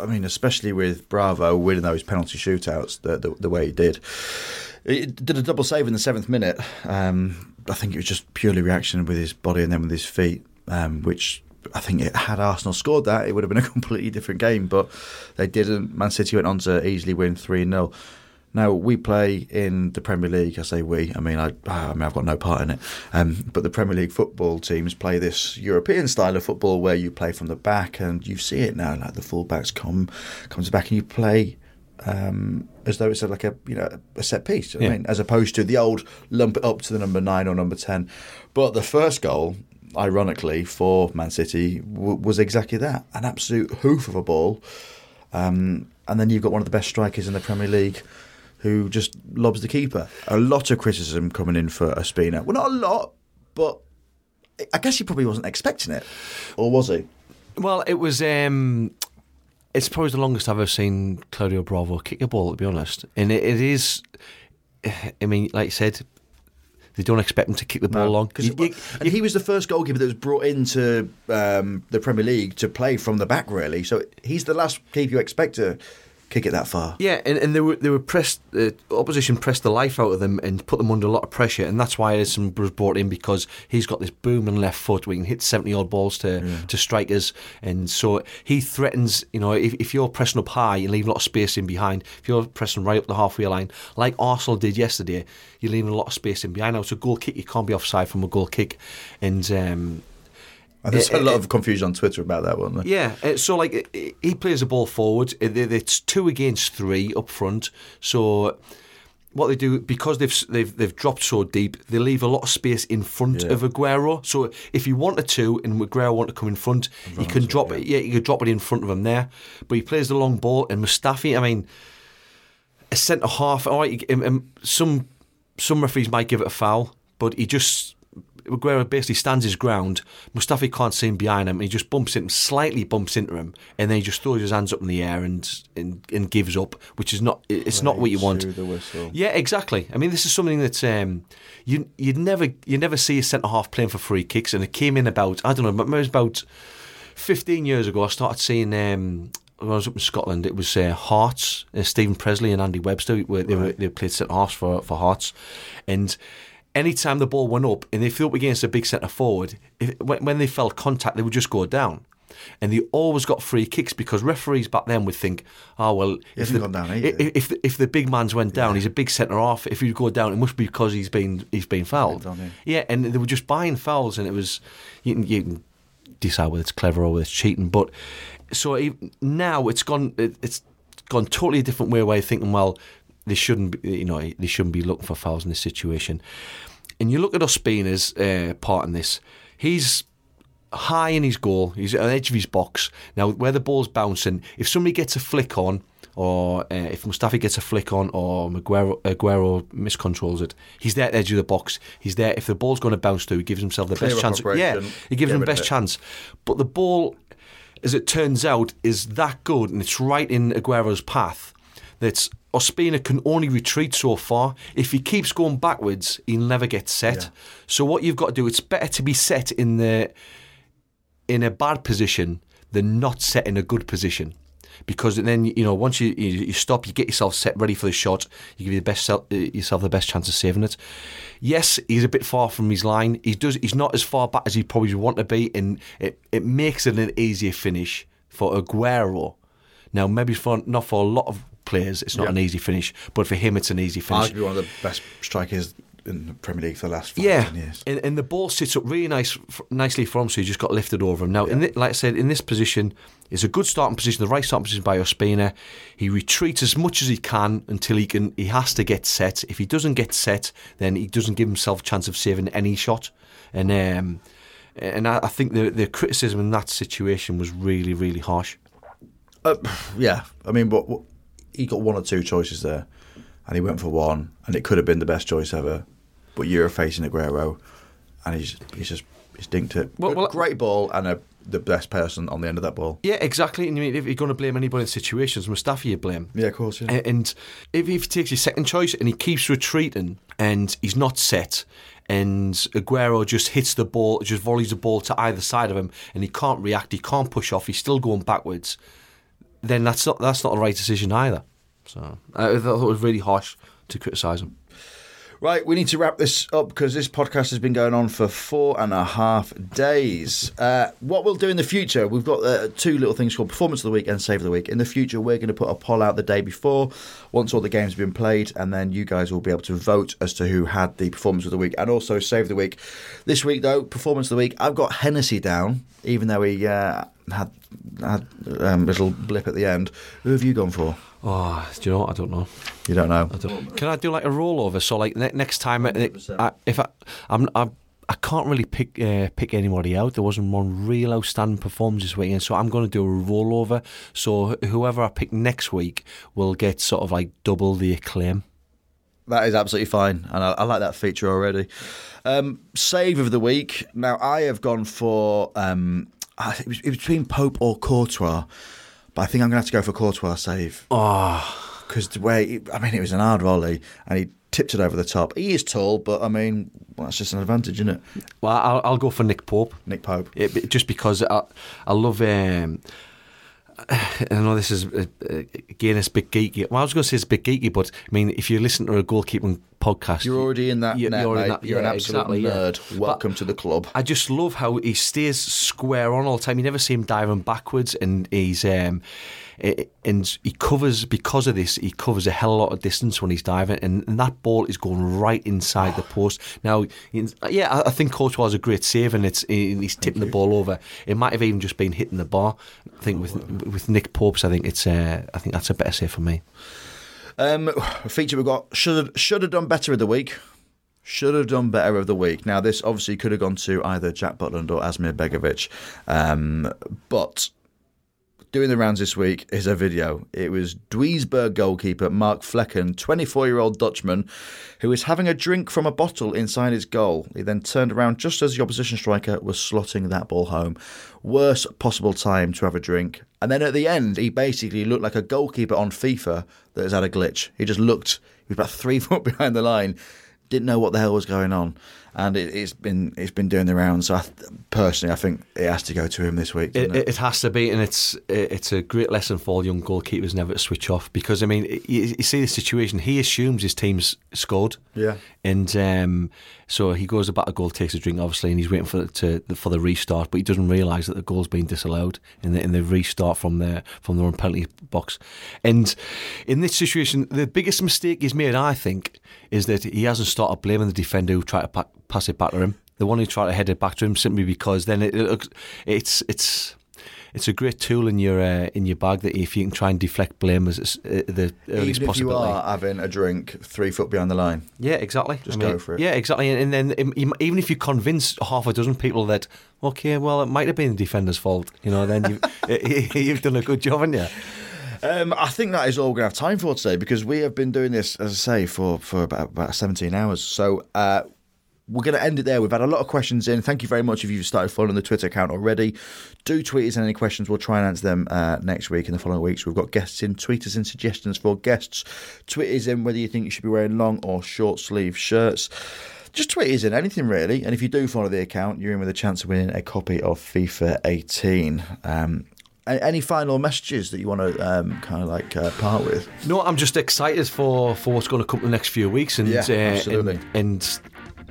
I mean, especially with Bravo winning those penalty shootouts the, the, the way he did. He did a double save in the seventh minute. Um, I think it was just purely reaction with his body and then with his feet. um, which I think it, had Arsenal scored that, it would have been a completely different game, but they didn't. Man City went on to easily win 3 0. Now we play in the Premier League. I say we. I mean, I, I mean, I've got no part in it. Um, but the Premier League football teams play this European style of football where you play from the back, and you see it now. Like the fullbacks come comes back, and you play um, as though it's a, like a you know a set piece. you know what I mean, as opposed to the old lump it up to the number nine or number ten. But the first goal, ironically, for Man City w- was exactly that an absolute hoof of a ball. Um, and then you've got one of the best strikers in the Premier League who just lobs the keeper. A lot of criticism coming in for Ospina. Well, not a lot, but I guess he probably wasn't expecting it. Or was he? Well, it was. Um, it's probably the longest I've ever seen Claudio Bravo kick a ball, to be honest. And it, it is. I mean, like you said, they don't expect him to kick the ball long. 'Cause- You- you- and he was the first goalkeeper that was brought into um, the Premier League to play from the back, really. So he's the last keeper you expect to kick it that far. Yeah, and, and they were they were pressed. Uh, opposition pressed the life out of them and put them under a lot of pressure, and that's why Ederson was brought in because he's got this booming left foot We can hit seventy odd balls to to strikers, and so he threatens. You know, if, if you're pressing up high, you leave a lot of space in behind. If you're pressing right up the halfway line, like Arsenal did yesterday, you're leaving a lot of space in behind. Now it's a goal kick; you can't be offside from a goal kick, and. Um, there's Eh, a lot eh, of confusion on Twitter about that, wasn't there? yeah, uh, so like he plays the ball forward. It- it- It's two against three up front. So what they do because they've they've they've dropped so deep, they leave a lot of space in front Yeah. of Aguero. So if he wanted to, and Aguero wanted to come in front, he can drop it. Yeah, he could drop it in front of him there. But he plays the long ball, and Mustafi. I mean, a centre half. All right, um, um, some some referees might give it a foul, but he just Aguero basically stands his ground. Mustafi can't see him behind him. And he just bumps into him, slightly bumps into him, and then he just throws his hands up in the air and and, and gives up, which is not it's not what you want. Yeah, exactly. I mean, this is something that um, you you'd never you never see a centre half playing for free kicks, and it came in about I don't know, it was about fifteen years ago. I started seeing. Um, when I was up in Scotland, it was uh, Hearts, uh, Steven Pressley and Andy Webster. Where they, were, they played centre halves for for Hearts, and anytime the ball went up and they flew up against a big centre forward, if, when, when they felt contact, they would just go down. And they always got free kicks because referees back then would think, oh well, if the, down i- either. i- if the, if the big man's went down, he's a big centre half. If you go down, it must be because he's been he's been fouled. Down, yeah, and they were just buying fouls, and it was you can, you can decide whether it's clever or whether it's cheating. But so now it's gone it, it's gone totally a different way. You're thinking, well, they shouldn't be, you know they shouldn't be looking for fouls in this situation. And you look at Ospina's uh, part in this. He's high in his goal. He's at the edge of his box. Now, where the ball's bouncing, if somebody gets a flick on, or uh, if Mustafi gets a flick on, or Aguero, Aguero miscontrols it, he's there at the edge of the box. He's there. If the ball's going to bounce through, he gives himself the Clear best chance. Yeah, he gives him the best chance. But the ball, as it turns out, is that good, and it's right in Aguero's path. That Ospina can only retreat so far. If he keeps going backwards, he'll never get set. So what you've got to do, it's better to be set in the in a bad position than not set in a good position. Because then you know once you, you stop, you get yourself set ready for the shot. You give you the best uh, yourself the best chance of saving it. Yes, he's a bit far from his line. He does. He's not as far back as he probably would want to be, and it, it makes it an easier finish for Aguero. Now, maybe for not for a lot of players, it's not Yeah. an easy finish, but for him, it's an easy finish. Arguably one of the best strikers in the Premier League for the last five, Yeah, 10 years. and, and the ball sits up really nice, f- nicely for him, so he just got lifted over him. Now, in thi- like I said, in this position, it's a good starting position, the right starting position by Ospina. He retreats as much as he can until he can. He has to get set. If he doesn't get set, then he doesn't give himself a chance of saving any shot. And um, and I, I think the the criticism in that situation was really really harsh. Uh, yeah, I mean, but what, he got one or two choices there, and he went for one, and it could have been the best choice ever. But you're facing Aguero, and he's he's just he's dinked it. Well- well- great ball, and a, the best person on the end of that ball. Yeah, exactly. And I mean, if you're going to blame anybody in situations, Mustafi you blame. Yeah, of course. Yeah. And if he takes his second choice and he keeps retreating and he's not set, and Aguero just hits the ball, just volleys the ball to either side of him, and he can't react, he can't push off, he's still going backwards, then that's not that's not the right decision either. So I thought it was really harsh to criticise him. Right, we need to wrap this up because this podcast has been going on for four and a half days. Uh, what we'll do in the future, we've got uh, two little things called Performance of the Week and Save of the Week. In the future, we're going to put a poll out the day before, once all the games have been played, and then you guys will be able to vote as to who had the Performance of the Week and also Save of the Week. This week, though, Performance of the Week, I've got Hennessy down, even though he uh, had, had um, a little blip at the end. Who have you gone for? Oh, do you know what? I don't know. You don't know. I don't. Can I do like a rollover? So like ne- next time, uh, I, if I, I'm, I'm, I can't really pick uh, pick anybody out. There wasn't one real outstanding performance this weekend, so I'm going to do a rollover. So whoever I pick next week will get sort of like double the acclaim. That is absolutely fine, and I, I like that feature already. Um, save of the week. Now I have gone for um, it was, it was between Pope or Courtois, but I think I'm going to have to go for Courtois save. Oh, because the way I mean it was an hard volley, and he tipped it over the top. He is tall, but I mean well, that's just an advantage, isn't it? well, I'll, I'll go for Nick Pope. Nick Pope. It, it- just because I, I love. Um, I know this is uh, uh, again it's a bit geeky. Well, I was going to say it's a bit geeky, but I mean, if you listen to a goalkeeping podcast, You're already in that you- net, you're in that- You're yeah, an absolute exactly, yeah. nerd. But Welcome to the club. I just love how he stays square on all the time. You never see him diving backwards, and he's um, and he covers because of this. He covers a hell of a lot of distance when he's diving, and, and that ball is going right inside the post. Now, in- yeah, I, think Courtois was a great save, and it's he's tipping the ball over. It might have even just been hitting the bar. I think with with Nick Pope's, I think it's uh, I think that's a better save for me. Um, a feature we've got should should have done better of the week. Should have done better of the week. Now this obviously could have gone to either Jack Butland or Asmir Begovic, um, but doing the rounds this week is a video. It was Duisburg goalkeeper Mark Flekken, 24 year old Dutchman, who was having a drink from a bottle inside his goal. He then turned around just as the opposition striker was slotting that ball home. Worst possible time to have a drink. And then at the end, he basically looked like a goalkeeper on FIFA that has had a glitch. He just looked, he was about three foot behind the line didn't know what the hell was going on, and it, it's been it's been doing the rounds. So I, personally, I think it has to go to him this week. It, it? it has to be, and it's it's a great lesson for all young goalkeepers never to switch off because I mean you, you see the situation. He assumes his team's scored, Yeah. and um, so he goes about a goal, takes a drink, obviously, and he's waiting for to for the restart, but he doesn't realise that the goal's been disallowed and the in the restart from the from the own penalty box. And in this situation, the biggest mistake he's made, I think, is that he hasn't started blaming the defender who tried to pa- pass it back to him. The one who tried to head it back to him simply because then it, it looks it's it's it's a great tool in your uh, in your bag that if you can try and deflect blame as uh, the earliest possible. Even if you are having a drink three foot behind the line, Yeah, exactly. Just I mean, go for it. Yeah, exactly. And, and then um, even if you convince half a dozen people that okay, well, it might have been the defender's fault, you know, then you've you've done a good job, haven't you? um, I think that is all we're going to have time for today because we have been doing this, as I say, for for about, about seventeen hours. So. Uh, we're going to end it there. We've had a lot of questions in. Thank you very much if you've started following the Twitter account already. Do tweet us any questions. We'll try and answer them uh, next week and the following weeks. We've got guests in. Tweet us in suggestions for guests. Tweet us in whether you think you should be wearing long or short sleeve shirts. Just tweet us in anything really. And if you do follow the account, you're in with a chance of winning a copy of FIFA 18. Um, any final messages that you want to um, kind of like uh, part with? No, I'm just excited for, for what's going to come in the next few weeks, and Yeah, uh, absolutely. and, and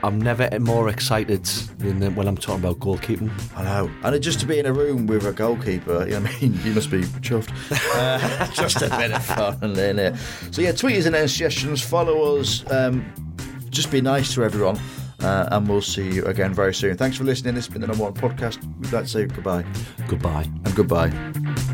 I'm never more excited than when I'm talking about goalkeeping. I know. And just to be in a room with a goalkeeper, you know I mean? You must be chuffed. Uh, just a bit of fun, isn't it? So, yeah, tweet us any suggestions, follow us, um, just be nice to everyone. Uh, and we'll see you again very soon. Thanks for listening. This has been the number one podcast. We'd like to say goodbye Goodbye. and goodbye.